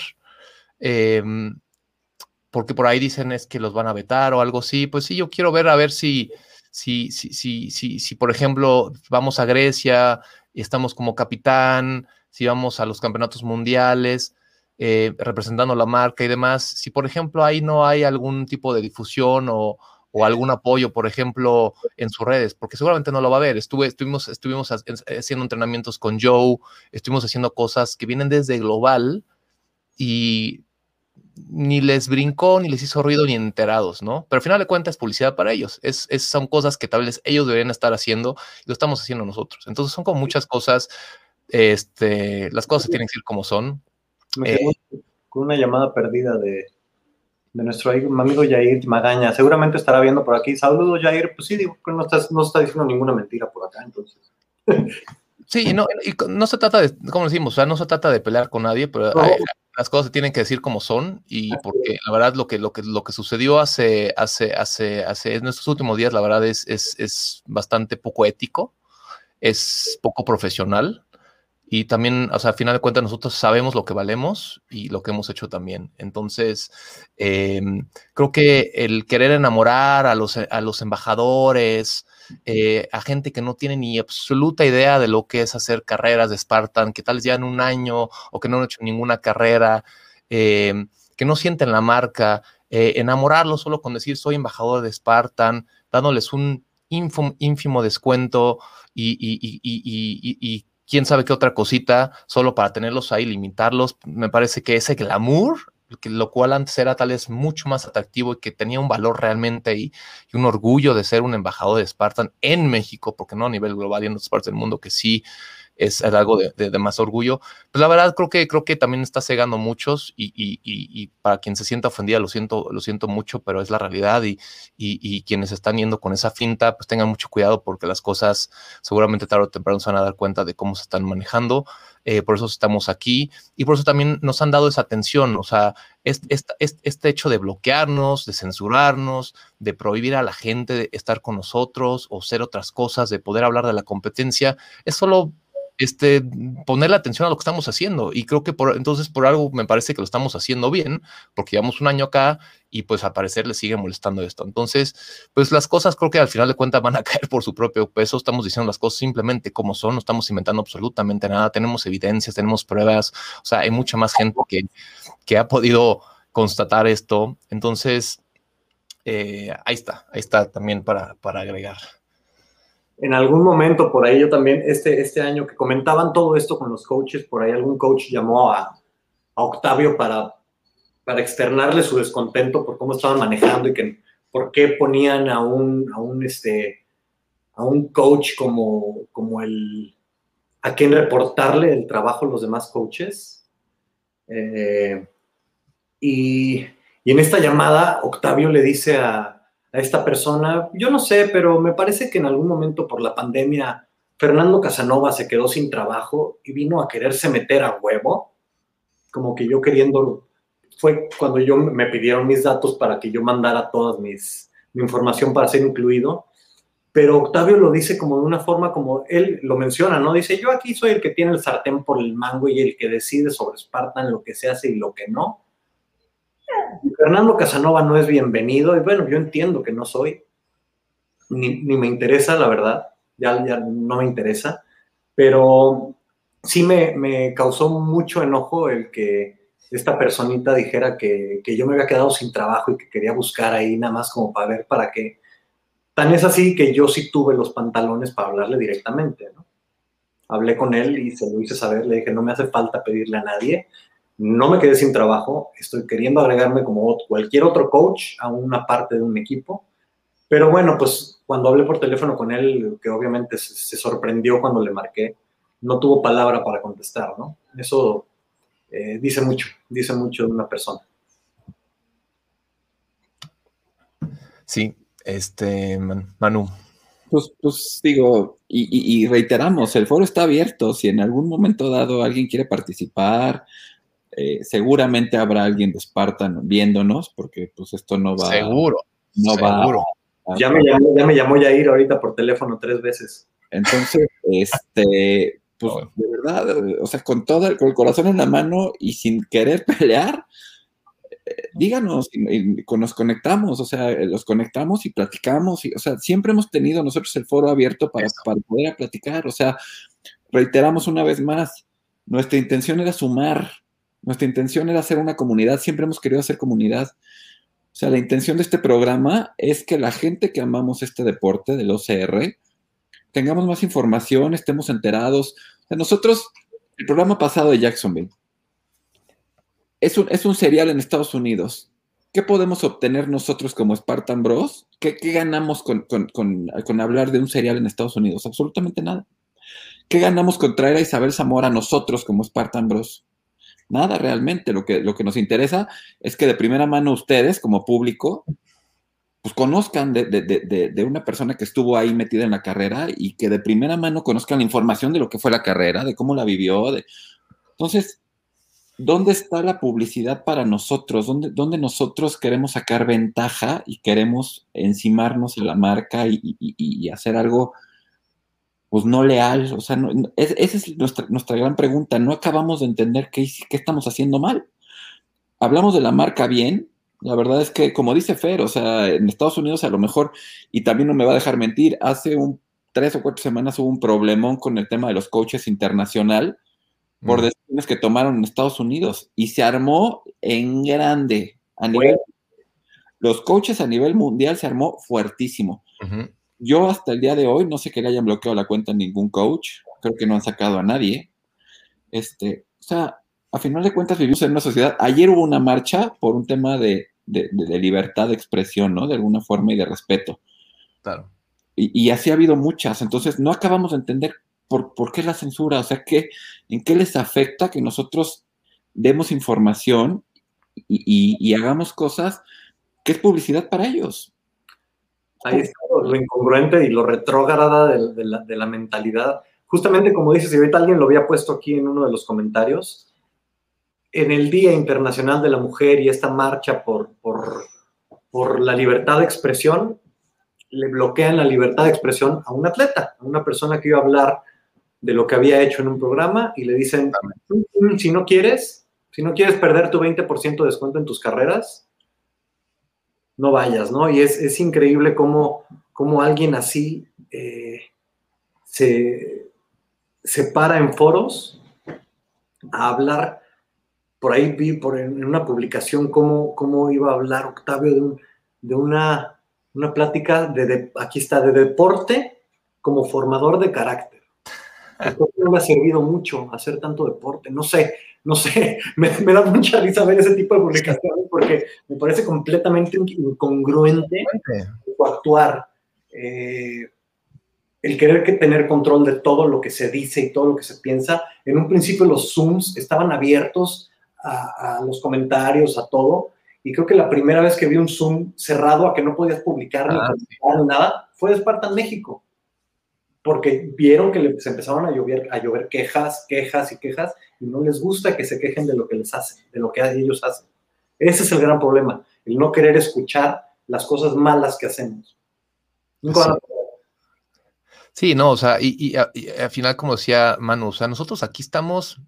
em, porque por ahí dicen es que los van a vetar o algo así, pues sí, yo quiero ver a ver si, si, si, si, si, si por ejemplo, vamos a Grecia estamos como capitán, si vamos a los campeonatos mundiales, eh, representando la marca y demás, si por ejemplo ahí no hay algún tipo de difusión o, algún apoyo, por ejemplo, en sus redes, porque seguramente no lo va a ver. Estuve, estuvimos, estuvimos haciendo entrenamientos con Joe, estuvimos haciendo cosas que vienen desde global y ni les brincó, ni les hizo ruido, ni enterados, ¿no? Pero al final de cuentas es publicidad para ellos. Es, son cosas que tal vez ellos deberían estar haciendo y lo estamos haciendo nosotros. Entonces son como muchas cosas este, las cosas tienen que ir como son. Me eh, con una llamada perdida de, de nuestro amigo Jair Magaña. Seguramente estará viendo por aquí. Saludos, Jair. Pues sí, digo, no, estás, no está diciendo ninguna mentira por acá, entonces. <laughs> Sí, no, y no se trata de, como decimos, o sea, no se trata de pelear con nadie, pero las cosas se tienen que decir como son y porque la verdad lo que, lo que, lo que sucedió hace, hace, hace, hace, en estos últimos días, la verdad es, es, es bastante poco ético, es poco profesional y también, o sea, al final de cuentas, nosotros sabemos lo que valemos y lo que hemos hecho también. Entonces, em, creo que el querer enamorar a los, a los embajadores, eh, a gente que no tiene ni absoluta idea de lo que es hacer carreras de Spartan, que tal vez ya en un año o que no han hecho ninguna carrera, em, que no sienten la marca, eh, enamorarlos solo con decir soy embajador de Spartan, dándoles un ínfimo descuento y, y, y, y quién sabe qué otra cosita, solo para tenerlos ahí, limitarlos. Me parece que ese glamour, lo cual antes era tal vez mucho más atractivo y que tenía un valor realmente y, y un orgullo de ser un embajador de Spartan en México, porque no a nivel global y en otras partes del mundo que sí es algo de, más orgullo. Pues la verdad creo que, creo que también está cegando muchos y, y, y, para quien se sienta ofendida lo siento, lo siento mucho, pero es la realidad y, y, quienes están yendo con esa finta, pues tengan mucho cuidado porque las cosas seguramente tarde o temprano se van a dar cuenta de cómo se están manejando. Eh, por eso estamos aquí y por eso también nos han dado esa atención, o sea, este, este, hecho de bloquearnos, de censurarnos, de prohibir a la gente de estar con nosotros o ser otras cosas, de poder hablar de la competencia, es solo este, ponerle atención a lo que estamos haciendo. Y creo que por, entonces por algo me parece que lo estamos haciendo bien, porque llevamos un año acá y pues al parecer le sigue molestando esto. Entonces, pues las cosas creo que al final de cuentas van a <laughs> caer por su propio peso. Estamos diciendo las cosas simplemente como son, no estamos inventando absolutamente nada. Tenemos evidencias, tenemos pruebas. O sea, hay mucha más gente que, que ha podido constatar esto. Entonces, eh, ahí está, ahí está también para, para agregar en algún momento por ahí yo también, este, este año que comentaban todo esto con los coaches, por ahí algún coach llamó a, Octavio para, para externarle su descontento por cómo estaban manejando y que por qué ponían a un, a un, este, a un coach como, como el a quien reportarle el trabajo a los demás coaches. Eh, y, y en esta llamada, Octavio le dice a, a esta persona. Yo no sé, pero me parece que en algún momento por la pandemia Fernando Casanova se quedó sin trabajo y vino a quererse meter a huevo, como que yo queriendo, fue cuando yo me pidieron mis datos para que yo mandara toda mis, mi información para ser incluido, pero Octavio lo dice como de una forma como él lo menciona, ¿no? Dice, yo aquí soy el que tiene el sartén por el mango y el que decide sobre Spartan lo que se hace y lo que no. Fernando Casanova no es bienvenido, y bueno, yo entiendo que no soy, ni, me interesa, la verdad, ya, ya no me interesa, pero sí me, causó mucho enojo el que esta personita dijera que, yo me había quedado sin trabajo y que quería buscar ahí nada más como para ver para qué. Tan es así que yo sí tuve los pantalones para hablarle directamente, ¿no? Hablé con él y se lo hice saber, le dije, no me hace falta pedirle a nadie, no me quedé sin trabajo, estoy queriendo agregarme como cualquier otro coach a una parte de un equipo, pero bueno, pues cuando hablé por teléfono con él, que obviamente se, sorprendió cuando le marqué, no tuvo palabra para contestar, ¿no? Eso eh, dice mucho, dice mucho de una persona. Sí, este, Manu. Pues, pues digo, y, y, reiteramos, el foro está abierto. Si en algún momento dado alguien quiere participar, eh, seguramente habrá alguien de Spartan viéndonos, porque pues esto no va. Seguro. No seguro. va. ya, me llamó, ya me llamó Yair ahorita por teléfono tres veces. Entonces, este, pues de verdad, o sea, con todo el, con el corazón en la mano y sin querer <laughs> pelear, eh, díganos, y, nos conectamos, o sea, los conectamos y platicamos, y, o sea, siempre hemos tenido nosotros el foro abierto para, para poder platicar, o sea, reiteramos una vez más, nuestra intención era sumar, nuestra intención era hacer una comunidad, siempre hemos querido hacer comunidad. O sea, la intención de este programa es que la gente que amamos este deporte del OCR tengamos más información, estemos enterados. O sea, nosotros, el programa pasado de Jacksonville, es un, es serial en Estados Unidos. ¿Qué podemos obtener nosotros como Spartan Bros? ¿Qué, ganamos con, con, hablar de un serial en Estados Unidos? Absolutamente nada. ¿Qué ganamos con traer a Isabel Zamora a nosotros como Spartan Bros? Nada realmente. Lo que, lo que nos interesa es que de primera mano ustedes, como público, pues conozcan de, una persona que estuvo ahí metida en la carrera y que de primera mano conozcan la información de lo que fue la carrera, de cómo la vivió. De... Entonces, ¿dónde está la publicidad para nosotros? ¿Dónde, ¿Dónde, nosotros queremos sacar ventaja y queremos encimarnos a la marca y, y hacer algo pues no leal, o sea, esa es nuestra, nuestra, gran pregunta, no acabamos de entender qué, qué estamos haciendo mal. Hablamos de la marca bien, la verdad es que, como dice Fer, o sea, en Estados Unidos a lo mejor, y también no me va a dejar mentir, hace un tres o cuatro semanas hubo un problemón con el tema de los coaches internacional por mm. decisiones que tomaron en Estados Unidos y se armó en grande. A nivel, los coaches a nivel mundial se armó fuertísimo. Yo hasta el día de hoy no sé que le hayan bloqueado la cuenta a ningún coach, creo que no han sacado a nadie. Este, o sea, a final de cuentas vivimos en una sociedad. Ayer hubo una marcha por un tema de, libertad de expresión, ¿no? De alguna forma y de respeto. Claro. Y, así ha habido muchas. Entonces, no acabamos de entender por, por qué la censura, o sea, ¿qué, ¿en qué les afecta que nosotros demos información y, hagamos cosas que es publicidad para ellos? Ahí está lo incongruente y lo retrógrada de, la, de la mentalidad. Justamente como dices, y ahorita alguien lo había puesto aquí en uno de los comentarios, en el Día Internacional de la Mujer y esta marcha por, por, la libertad de expresión, le bloquean la libertad de expresión a un atleta, a una persona que iba a hablar de lo que había hecho en un programa y le dicen, mm, si no quieres, si no quieres perder tu 20% de descuento en tus carreras, no vayas, ¿no? Y es, increíble cómo, cómo, alguien así eh, se, se para en foros a hablar por ahí vi por en una publicación cómo, cómo iba a hablar Octavio de, un, de una, una plática de, aquí está, de deporte como formador de carácter. no me ha servido mucho hacer tanto deporte, no sé, no sé, <laughs> me, da mucha risa ver ese tipo de publicaciones porque me parece completamente incongruente actuar. Eh, el querer que tener control de todo lo que se dice y todo lo que se piensa. En un principio los Zooms estaban abiertos a, los comentarios, a todo. Y creo que la primera vez que vi un Zoom cerrado a que no podías publicar ni, ah, nada fue de Spartan México. Porque vieron que se empezaron a llover, a llover quejas, quejas y quejas, y no les gusta que se quejen de lo que les hacen, de lo que ellos hacen. Ese es el gran problema, el no querer escuchar las cosas malas que hacemos. Sí, no, o sea, y, al final, como decía Manu, o sea, nosotros aquí estamos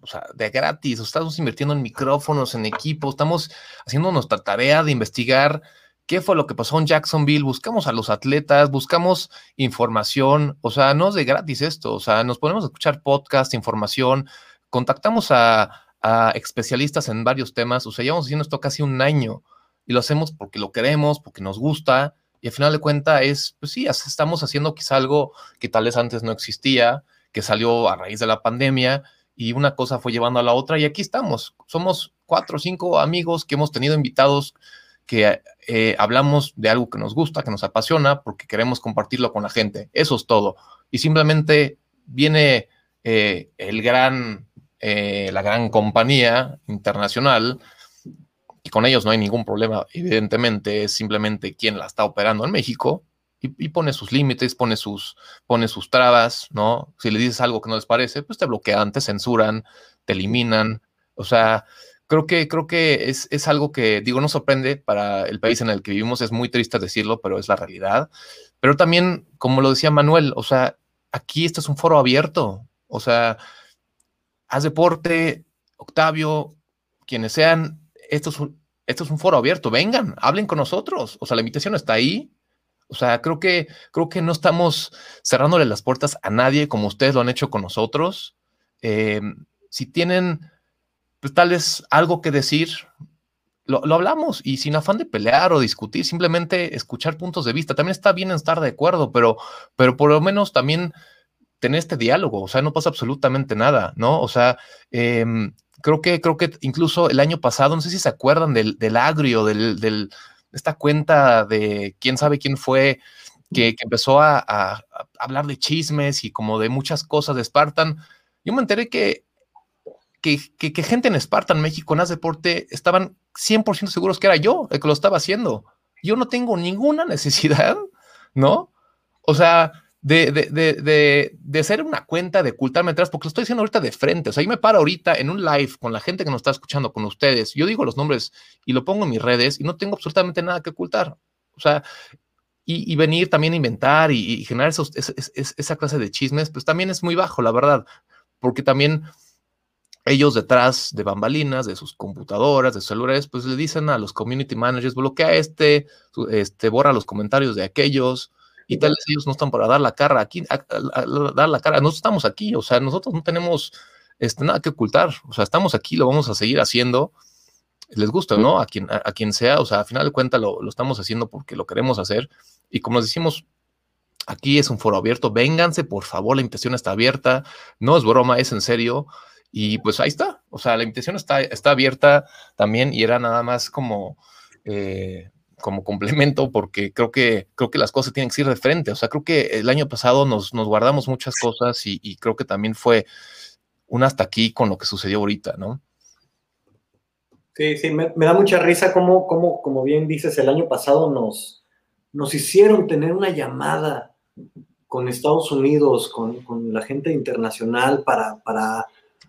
o sea, de gratis, estamos invirtiendo en micrófonos, en equipo, estamos haciendo nuestra tarea de investigar qué fue lo que pasó en Jacksonville, buscamos a los atletas, buscamos información, o sea, no es de gratis esto, o sea, nos ponemos a escuchar podcast, información, contactamos a, especialistas en varios temas, o sea, llevamos haciendo esto casi un año y lo hacemos porque lo queremos, porque nos gusta, y al final de cuentas es, pues sí, estamos haciendo quizá algo que tal vez antes no existía, que salió a raíz de la pandemia, y una cosa fue llevando a la otra y aquí estamos. Somos cuatro o cinco amigos que hemos tenido invitados que eh, hablamos de algo que nos gusta, que nos apasiona, porque queremos compartirlo con la gente. Eso es todo. Y simplemente viene eh, el gran, eh, la gran compañía internacional, y con ellos no hay ningún problema, evidentemente, es simplemente quien la está operando en México, y, pone sus límites, pone sus, pone sus trabas, ¿no? Si le dices algo que no les parece, pues te bloquean, te censuran, te eliminan. O sea, creo que, creo que es, es, algo que, digo, no sorprende para el país en el que vivimos, es muy triste decirlo, pero es la realidad. Pero también, como lo decía Manuel, o sea, aquí este es un foro abierto. O sea, haz deporte, Octavio, quienes sean, esto es un foro abierto, vengan, hablen con nosotros. O sea, la invitación está ahí, o sea, creo que, creo que no estamos cerrándole las puertas a nadie como ustedes lo han hecho con nosotros. Eh, si tienen pues, tal vez algo que decir, lo, hablamos y sin afán de pelear o discutir, simplemente escuchar puntos de vista. También está bien estar de acuerdo, pero, pero por lo menos también tener este diálogo. O sea, no pasa absolutamente nada, ¿no? O sea, em, creo que, creo que incluso el año pasado, no sé si se acuerdan del, del agrio, del, del esta cuenta de quién sabe quién fue, que, empezó a, hablar de chismes y como de muchas cosas de Spartan. Yo me enteré que, que, que, gente en Spartan, México, en As Deporte, estaban 100% seguros que era yo el que lo estaba haciendo. Yo no tengo ninguna <laughs> necesidad, ¿no? O sea, de, de, de, de, hacer una cuenta, de ocultarme atrás, porque lo estoy diciendo ahorita de frente. O sea, yo me paro ahorita en un live con la gente que nos está escuchando, con ustedes. Yo digo los nombres y lo pongo en mis redes y no tengo absolutamente nada que ocultar. O sea, y, venir también a inventar y, generar esa clase de chismes, pues también es muy bajo, la verdad, porque también ellos detrás de bambalinas, de sus computadoras, de celulares, pues le dicen a los community managers, bloquea este, este, borra los comentarios de aquellos, y tal vez ellos no están para dar la cara aquí, dar la cara, nosotros estamos aquí, o sea, nosotros no tenemos este, nada que ocultar, o sea, estamos aquí, lo vamos a seguir haciendo, les gusta, ¿no? A quien, a, quien sea, o sea, a final de cuentas lo, lo, estamos haciendo porque lo queremos hacer. Y como les decimos, aquí es un foro abierto, vénganse, por favor, la invitación está abierta, no es broma, es en serio. Y pues ahí está, o sea, la invitación está, está abierta también y era nada más como, eh, como complemento porque creo que, creo que las cosas tienen que ir de frente. O sea, creo que el año pasado nos, nos guardamos muchas cosas y, y creo que también fue un hasta aquí con lo que sucedió ahorita, ¿no? Sí, sí, me, da mucha risa como, como, como bien dices, el año pasado nos, nos hicieron tener una llamada con Estados Unidos, con, la gente internacional para, para,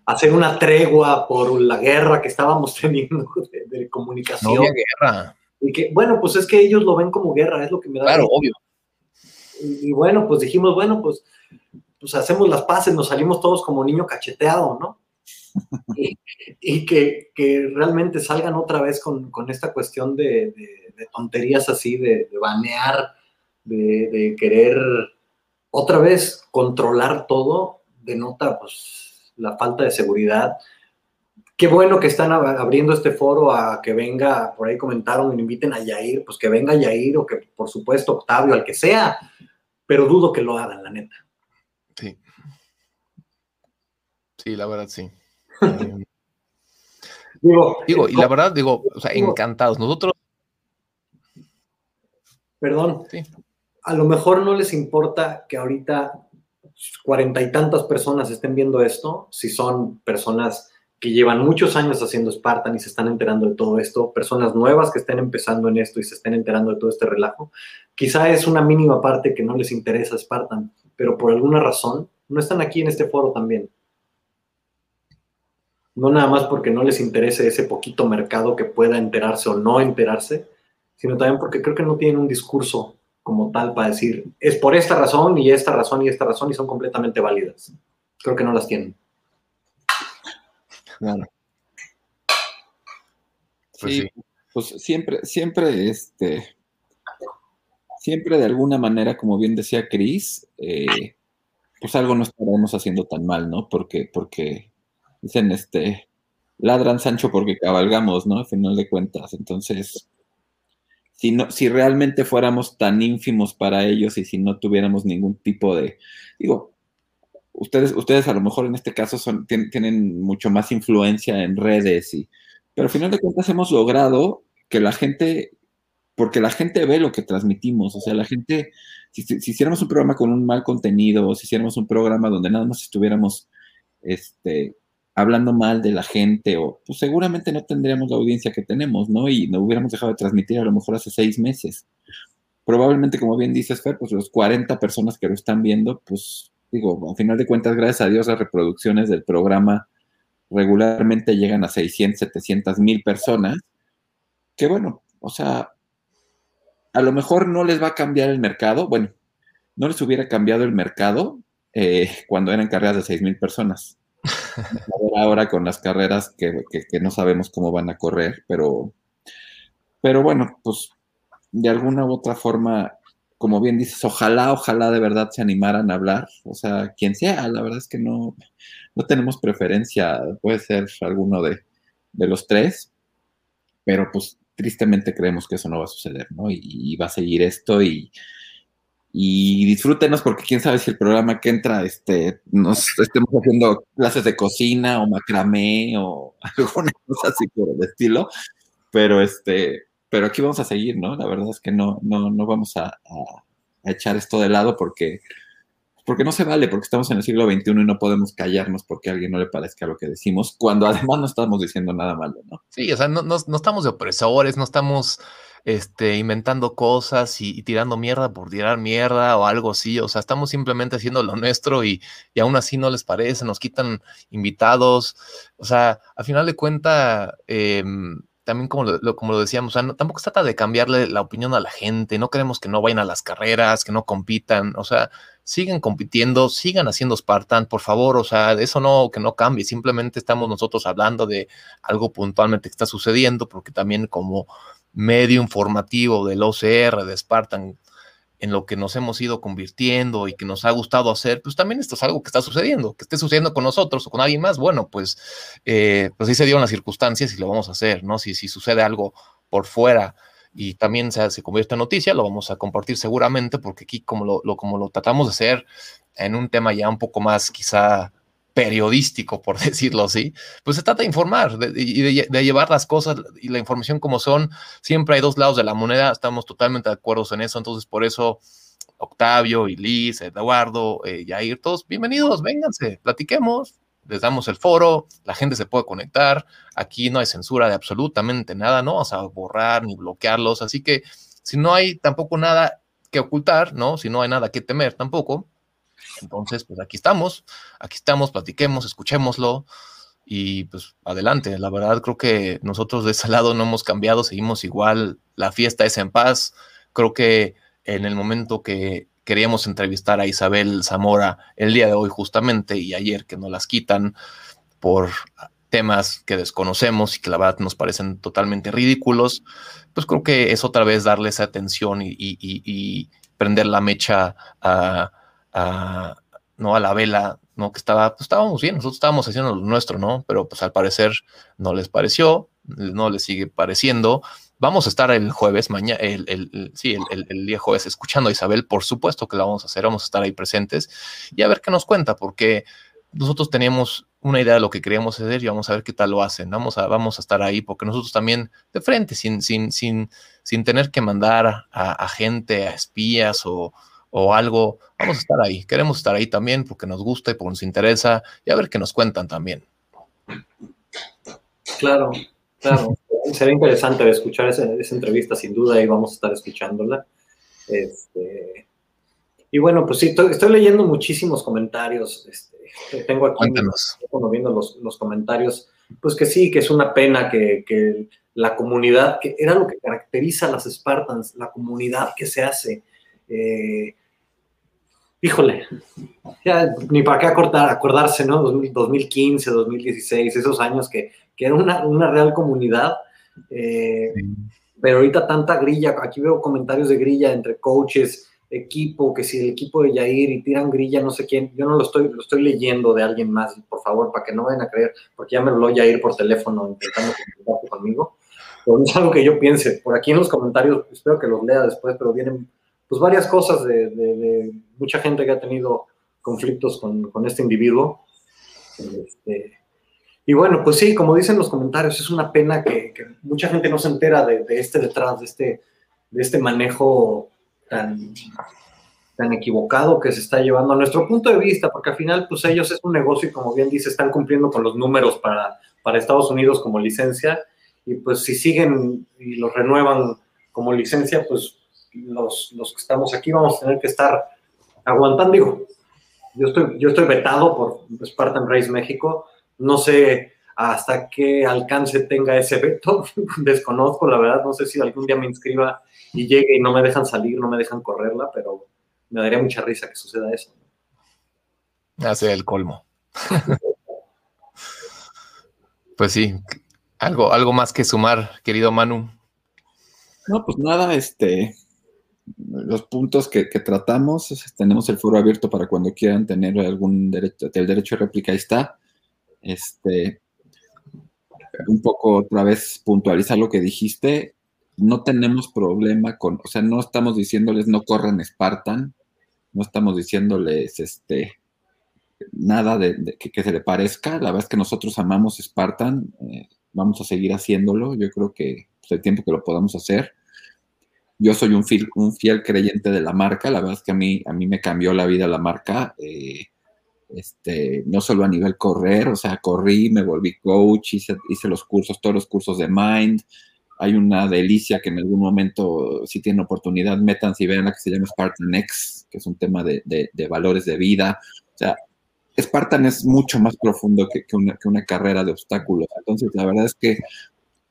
hacer una tregua por la guerra que estábamos <laughs> teniendo de, comunicación. No guerra. Y que, bueno, pues es que ellos lo ven como guerra, es lo que me da. Claro, obvio. Y, y, bueno, pues dijimos, bueno, pues, pues hacemos las paces, nos salimos todos como niño cacheteado, ¿no? <laughs> y, que, realmente salgan otra vez con, esta cuestión de, tonterías así, de, banear, de, querer otra vez controlar todo, denota pues la falta de seguridad. Qué bueno que están abriendo este foro a que venga, por ahí comentaron, inviten a Yair, pues que venga Yair o que por supuesto Octavio, al que sea, pero dudo que lo hagan, la neta. Sí. Sí, la verdad sí. <laughs> digo, digo, y la verdad, digo, o sea, encantados. Nosotros. Perdón. A lo mejor no les importa que ahorita cuarenta y tantas personas estén viendo esto, si son personas que llevan muchos años haciendo Spartan y se están enterando de todo esto, personas nuevas que estén empezando en esto y se estén enterando de todo este relajo, quizá es una mínima parte que no les interesa Spartan, pero por alguna razón no están aquí en este foro también no nada más porque no les interese ese poquito mercado que pueda enterarse o no enterarse, sino también porque creo que no tienen un discurso como tal para decir, es por esta razón y esta razón y esta razón y son completamente válidas. Creo que no las tienen. Claro. Pues sí, pues siempre, siempre, este, siempre de alguna manera, como bien decía Cris, eh, pues algo no estaremos haciendo tan mal, ¿no? Porque, porque dicen, este, ladran Sancho porque cabalgamos, ¿no? A final de cuentas. Entonces, si, no, si realmente fuéramos tan ínfimos para ellos y si no tuviéramos ningún tipo de, digo, ustedes, ustedes a lo mejor en este caso son, tienen, mucho más influencia en redes, y, pero a final de cuentas hemos logrado que la gente, porque la gente ve lo que transmitimos, o sea, la gente, si, si hiciéramos un programa con un mal contenido, o si hiciéramos un programa donde nada más estuviéramos, este, hablando mal de la gente, o pues seguramente no tendríamos la audiencia que tenemos, ¿no? Y no hubiéramos dejado de transmitir a lo mejor hace seis meses. Probablemente, como bien dices, Fer, pues los 40 personas que lo están viendo, pues digo, al final de cuentas, gracias a Dios, las reproducciones del programa regularmente llegan a 600, 700 mil personas, que bueno, o sea, a lo mejor no les va a cambiar el mercado, bueno, no les hubiera cambiado el mercado eh, cuando eran carreras de 6 mil personas. <laughs> Ahora con las carreras que, no sabemos cómo van a correr, pero, pero bueno, pues de alguna u otra forma, como bien dices, ojalá, ojalá de verdad se animaran a hablar, o sea, quien sea, la verdad es que no, no tenemos preferencia, puede ser alguno de, los tres, pero pues tristemente creemos que eso no va a suceder, ¿no? y va a seguir esto y, y disfrútenos porque quién sabe si el programa que entra este, nos estemos haciendo clases de cocina o macramé o <laughs> alguna cosa así por el estilo, pero este, pero aquí vamos a seguir, ¿no? La verdad es que no, no, no vamos a, echar esto de lado porque, porque no se vale, porque estamos en el siglo XXI y no podemos callarnos porque a alguien no le parezca lo que decimos, cuando además no estamos diciendo nada malo, ¿no? Sí, o sea, no, no, no estamos de opresores, no estamos este, inventando cosas y, tirando mierda por tirar mierda o algo así. O sea, estamos simplemente haciendo lo nuestro y, aún así no les parece, nos quitan invitados. O sea, a final de cuentas, em, también como lo, como lo decíamos, tampoco se trata de cambiarle la opinión a la gente, no queremos que no vayan a las carreras, que no compitan, o sea, siguen compitiendo, sigan haciendo Spartan, por favor, o sea, eso no, que no cambie, simplemente estamos nosotros hablando de algo puntualmente que está sucediendo, porque también como medio informativo del OCR, de Spartan, en lo que nos hemos ido convirtiendo y que nos ha gustado hacer, pues también esto es algo que está sucediendo, que esté sucediendo con nosotros o con alguien más, bueno, pues, eh, pues sí se dieron las circunstancias y lo vamos a hacer, ¿no? Si, si sucede algo por fuera y también se, se convierte en noticia, lo vamos a compartir seguramente, porque aquí como lo, como lo tratamos de hacer en un tema ya un poco más quizá periodístico, por <laughs> decirlo así, pues se trata de informar y de, llevar las cosas y la información como son. Siempre hay dos lados de la moneda, estamos totalmente de acuerdo en eso, entonces por eso Octavio Liz, Eduardo, eh, Yair, todos bienvenidos, vénganse, platiquemos, les damos el foro, la gente se puede conectar, aquí no hay censura de absolutamente nada, no vamos a borrar ni bloquearlos, así que si no hay tampoco nada que ocultar, ¿no? Si no hay nada que temer tampoco, entonces, pues aquí estamos, aquí estamos, platiquemos, escuchémoslo y pues adelante. La verdad creo que nosotros de ese lado no hemos cambiado, seguimos igual, la fiesta es en paz. Creo que en el momento que queríamos entrevistar a Isabel Zamora el día de hoy justamente y ayer que nos las quitan por temas que desconocemos y que la verdad nos parecen totalmente ridículos, pues creo que es otra vez darle esa atención y prender la mecha a a, ¿no? a la vela, ¿no? Que estaba, pues estábamos bien, nosotros estábamos haciendo lo nuestro, ¿no? Pero pues al parecer no les pareció, no les sigue pareciendo. Vamos a estar el jueves, mañana, el, el, sí, el, el, día jueves escuchando a Isabel, por supuesto que la vamos a hacer, vamos a estar ahí presentes y a ver qué nos cuenta, porque nosotros teníamos una idea de lo que queríamos hacer y vamos a ver qué tal lo hacen. Vamos a, vamos a estar ahí porque nosotros también de frente, sin, sin, sin, sin tener que mandar a, a gente, a espías o, o algo, vamos a estar ahí. Queremos estar ahí también porque nos gusta y porque nos interesa y a ver qué nos cuentan también. Claro, claro. <laughs> Será interesante escuchar esa, entrevista sin duda y vamos a estar escuchándola. Este, y bueno, pues sí, estoy, leyendo muchísimos comentarios. Este, tengo aquí viendo los, los, comentarios, pues que sí, que es una pena que, que, la comunidad, que era lo que caracteriza a las Spartans, la comunidad que se hace. Eh, híjole, ya ni para qué acordar, acordarse, ¿no? 2015, 2016, esos años que, que era una, real comunidad. Eh, pero ahorita tanta grilla, aquí veo comentarios de grilla entre coaches, equipo, que si el equipo de Yair y tiran grilla, no sé quién, yo no lo estoy, lo estoy leyendo de alguien más, por favor, para que no vayan a creer, porque ya me habló Yair por teléfono intentando comunicarse conmigo. Pero no es algo que yo piense. Por aquí en los comentarios, espero que los lea después, pero vienen pues varias cosas de, mucha gente que ha tenido conflictos con, este individuo. Este, y bueno, pues sí, como dicen los comentarios, es una pena que, mucha gente no se entera de, este detrás, de este, de este manejo tan, tan equivocado que se está llevando a nuestro punto de vista, porque al final, pues ellos es un negocio y como bien dice, están cumpliendo con los números para, para Estados Unidos como licencia, y pues si siguen y los renuevan como licencia, pues los, que estamos aquí vamos a tener que estar aguantando. Digo, yo estoy, yo estoy vetado por Spartan Race México. No sé hasta qué alcance tenga ese veto. <laughs> Desconozco, la verdad. No sé si algún día me inscriba y llegue y no me dejan salir, no me dejan correrla, pero me daría mucha risa que suceda eso. Hace el colmo. pues sí, algo, algo más que sumar, querido Manu. No, pues nada, este, los puntos que, tratamos, tenemos el foro abierto para cuando quieran tener algún derecho, el derecho de réplica, ahí está. Este, un poco otra vez puntualizar lo que dijiste, no tenemos problema con, o sea, no estamos diciéndoles no corran Spartan, no estamos diciéndoles este, nada de, que, se le parezca, la verdad es que nosotros amamos Spartan, eh, vamos a seguir haciéndolo, yo creo que pues, el tiempo que lo podamos hacer yo soy un fiel, creyente de la marca, la verdad es que a mí, a mí me cambió la vida la marca, eh, este, no solo a nivel correr, o sea, corrí, me volví coach, hice, los cursos, todos los cursos de Mind, hay una delicia que en algún momento, si tienen oportunidad, metan y vean la que se llama Spartan X, que es un tema de, valores de vida, o sea, Spartan es mucho más profundo que, una, que una carrera de obstáculos, entonces la verdad es que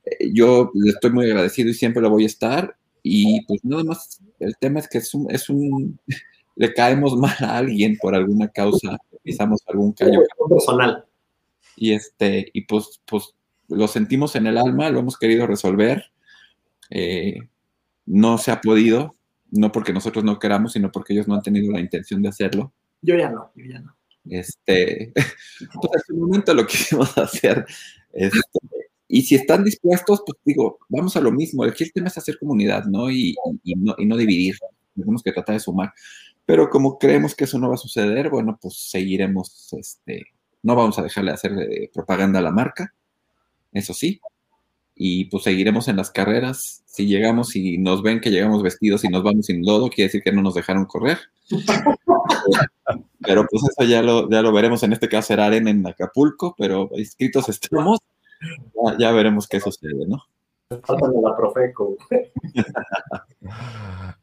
eh, yo le estoy muy agradecido y siempre lo voy a estar. Y pues nada más, el tema es que es un, es un <laughs> le caemos <laughs> mal a alguien por alguna causa, pisamos algún callo. personal. Y este, y pues, pues lo sentimos en el alma, lo hemos querido resolver. Eh, no se ha podido, no porque nosotros no queramos, sino porque ellos no han tenido la intención de hacerlo. Yo ya no, yo ya no. Este, <laughs> pues en su momento lo quisimos hacer. Este, y si están dispuestos, pues digo, vamos a lo mismo. Aquí el tema es hacer comunidad, ¿no? Y, y, no, y no dividir. Tenemos que tratar de sumar. Pero como creemos que eso no va a suceder, bueno, pues seguiremos, este, no vamos a dejarle de hacer eh, propaganda a la marca, eso sí, y pues seguiremos en las carreras. Si llegamos y nos ven que llegamos vestidos y nos vamos sin lodo, quiere decir que no nos dejaron correr. <laughs> pero pues eso ya lo, ya lo veremos. En este caso será arena en Acapulco, pero inscritos estamos. Ya, veremos qué sucede, ¿no? la Profeco.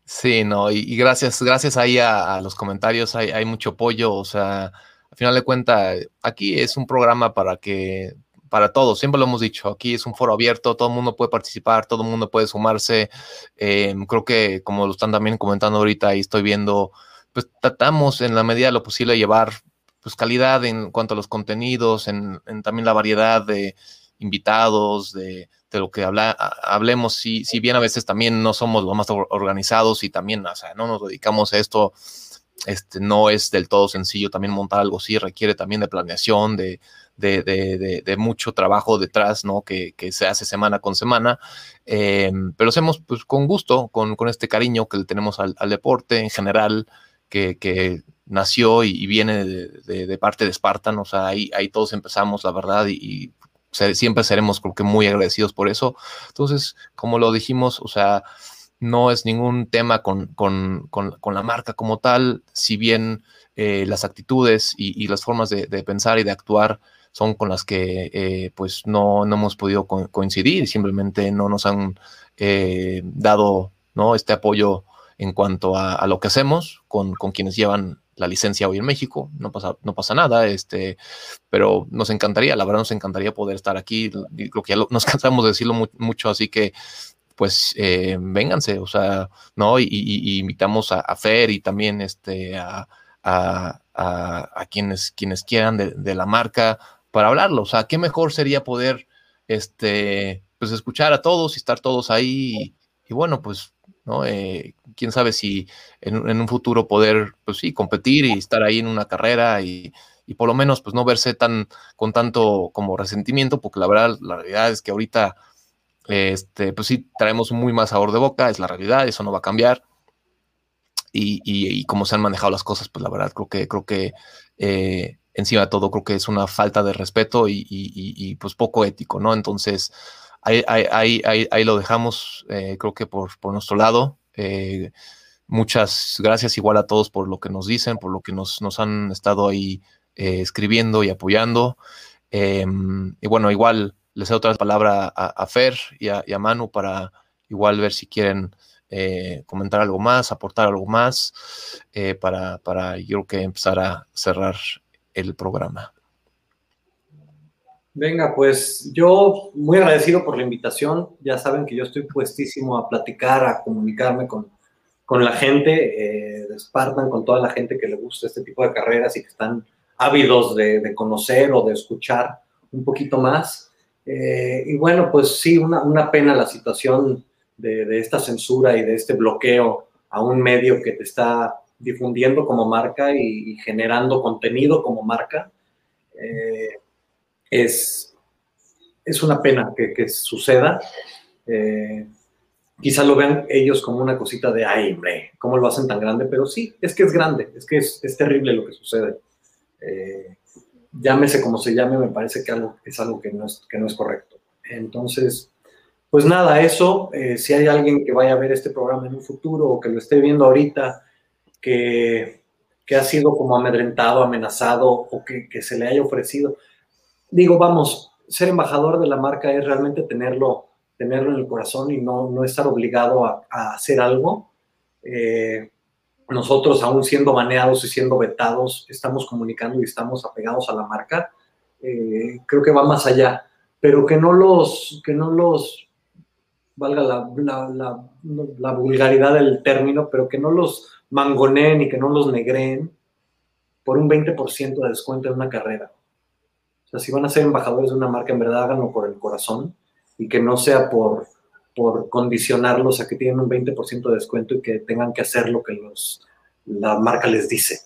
Sí, no, y, gracias, gracias ahí a, los comentarios, hay, hay, mucho apoyo, o sea, al final de cuentas, aquí es un programa para que, para todos, siempre lo hemos dicho, aquí es un foro abierto, todo el mundo puede participar, todo el mundo puede sumarse, em, creo que como lo están también comentando ahorita y estoy viendo, pues tratamos en la medida de lo posible llevar pues calidad en cuanto a los contenidos, en, en también la variedad de invitados, de de lo que habla, hablemos, si, si bien a veces también no somos los más organizados y también, o sea, no nos dedicamos a esto, este, no es del todo sencillo también montar algo así, requiere también de planeación, de, de, de, de mucho trabajo detrás, ¿no? Que, que, se hace semana con semana, eh, pero lo hacemos pues con gusto, con, con este cariño que le tenemos al, al deporte en general, que, que nació y, viene de, parte de Spartan, o sea, ahí, ahí todos empezamos, la verdad, y, y siempre seremos creo que muy agradecidos por eso. Entonces, como lo dijimos, o sea, no es ningún tema con, con, con, la marca como tal, si bien eh, las actitudes y, las formas de, pensar y de actuar son con las que eh, pues no, no, hemos podido coincidir, simplemente no nos han eh, dado ¿no? este apoyo en cuanto a, a, lo que hacemos con, con quienes llevan la licencia hoy en México, no pasa, no pasa nada, este, pero nos encantaría, la verdad nos encantaría poder estar aquí, creo que nos <laughs> cansamos de decirlo mucho, así que pues eh, vénganse, o sea, ¿no? Y, invitamos a, Fer y también este, a, a, quienes, quienes quieran de, la marca para hablarlo, o sea, qué mejor sería poder, este, pues escuchar a todos y estar todos ahí y bueno, pues ¿no? Eh, quién sabe si en, un futuro poder, pues sí, competir y estar ahí en una carrera y, por lo menos, pues no verse tan con tanto como resentimiento, porque la verdad, la realidad es que ahorita, este, pues sí, traemos muy más sabor de boca, es la realidad, eso no va a cambiar. Y, y, como se han manejado las cosas, pues la verdad creo que, creo que eh, encima de todo creo que es una falta de respeto y, y pues poco ético, ¿no? Entonces, ahí, ahí, ahí, ahí lo dejamos, eh, creo que por, por nuestro lado. Eh, muchas gracias igual a todos por lo que nos dicen, por lo que nos, nos han estado ahí eh, escribiendo y apoyando. Em, y bueno, igual les doy otra palabra a, Fer y a, y a, Manu para igual ver si quieren comentar algo más, aportar algo más, para, para yo creo que empezar a cerrar el programa. Venga, pues yo muy agradecido por la invitación. Ya saben que yo estoy puestísimo a platicar, a comunicarme con, con la gente eh, de Spartan, con toda la gente que le gusta este tipo de carreras y que están ávidos de, conocer o de escuchar un poquito más. Eh, y bueno, pues sí, una, una pena la situación de, de, esta censura y de este bloqueo a un medio que te está difundiendo como marca y, generando contenido como marca. Eh, es, es una pena que, suceda. Eh, quizá lo vean ellos como una cosita de, ay, hombre, ¿cómo lo hacen tan grande? Pero sí, es que es grande, es que es, terrible lo que sucede. Eh, llámese como se llame, me parece que algo, es algo que no es, que no es correcto. Entonces, pues nada, eso, eh, si hay alguien que vaya a ver este programa en un futuro o que lo esté viendo ahorita, que, que ha sido como amedrentado, amenazado o que, que se le haya ofrecido, digo, vamos, ser embajador de la marca es realmente tenerlo, tenerlo en el corazón y no, no estar obligado a, hacer algo. Eh, nosotros, aún siendo baneados y siendo vetados, estamos comunicando y estamos apegados a la marca. Eh, creo que va más allá pero que no los, que no los, valga la, la vulgaridad del término, pero que no los mangoneen y que no los negreen por un 20% de descuento en una carrera. O sea, si van a ser embajadores de una marca, en verdad háganlo por el corazón y que no sea por, por condicionarlos a que tienen un 20% de descuento y que tengan que hacer lo que los, la marca les dice.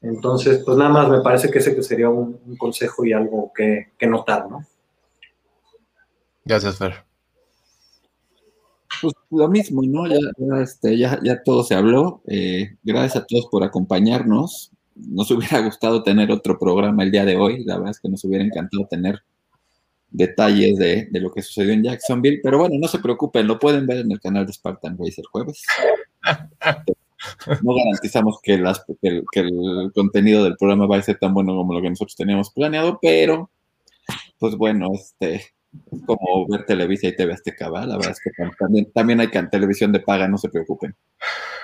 Entonces, pues nada más me parece que ese que sería un, consejo y algo que, notar, ¿no? Gracias, Fer. Pues lo mismo, ¿no? Ya, ya, este, ya, todo se habló. Eh, gracias a todos por acompañarnos. Nos hubiera gustado tener otro programa el día de hoy. La verdad es que nos hubiera encantado tener detalles de, lo que sucedió en Jacksonville. Pero bueno, no se preocupen, lo pueden ver en el canal de Spartan Race el jueves. No garantizamos que, las, el, contenido del programa va a ser tan bueno como lo que nosotros teníamos planeado, pero pues bueno, este es como ver Televisa y TV Azteca, ¿va? La verdad es que también, también hay televisión de paga, no se preocupen.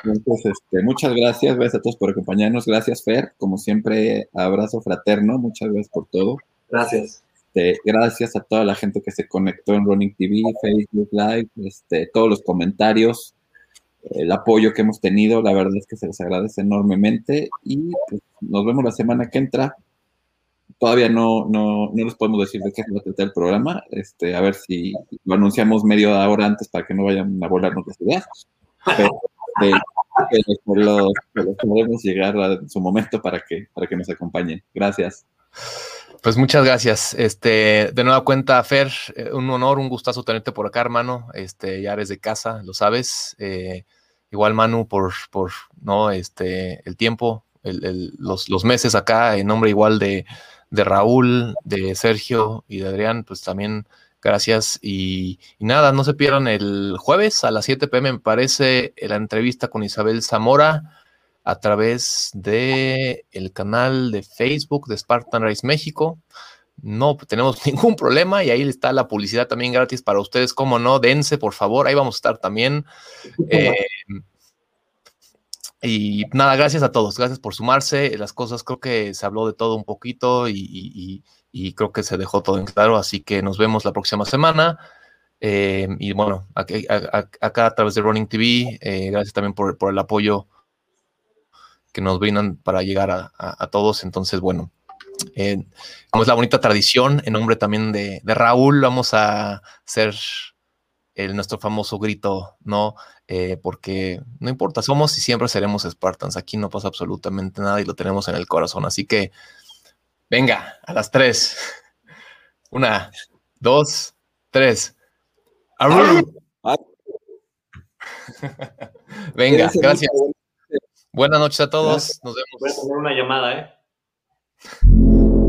Entonces, este, muchas gracias, gracias a todos por acompañarnos, gracias Fer, como siempre, abrazo fraterno, muchas gracias por todo. Gracias. Este, gracias a toda la gente que se conectó en Running TV, Facebook Live, este, todos los comentarios, el apoyo que hemos tenido, la verdad es que se les agradece enormemente y pues, nos vemos la semana que entra. Todavía no, no, no les podemos decir de qué se va a tratar el programa, este, a ver si lo anunciamos media hora antes para que no vayan a volarnos las ideas, pero este, podemos llegar a su momento para que, para que nos acompañen. Gracias. Pues muchas gracias. Este, de nueva cuenta, Fer, eh, un honor, un gustazo tenerte por acá, hermano. Este, ya eres de casa, lo sabes. Eh, igual, Manu, por, por no, este, el tiempo, los, los, meses acá, en nombre igual de, de, Raúl, de Sergio y de Adrián, pues también gracias. Y, y, nada, no se pierdan el jueves a las 7 pm, me parece, la entrevista con Isabel Zamora a través de el canal de Facebook de Spartan Race México. No tenemos <laughs> ningún problema y ahí está la publicidad también gratis para ustedes. Como no, dense por favor, ahí vamos a estar también. Eh, y nada, gracias a todos, gracias por sumarse. Las cosas creo que se habló de todo un poquito y, creo que se dejó todo en claro, así que nos vemos la próxima semana. Eh, y bueno, acá a través de Running TV, eh, gracias también por, por el apoyo que nos brindan para llegar a, todos. Entonces, bueno, eh, como es la bonita tradición, en nombre también de, Raúl, vamos a hacer el, nuestro famoso grito, ¿no? Eh, porque no importa, somos y siempre seremos Spartans. Aquí no pasa absolutamente nada y lo tenemos en el corazón. Así que, venga, a las tres. <laughs> Una, dos, tres. <laughs> venga, gracias. Buenas noches a todos. Nos vemos. Voy a poner una llamada, ¿eh? <laughs>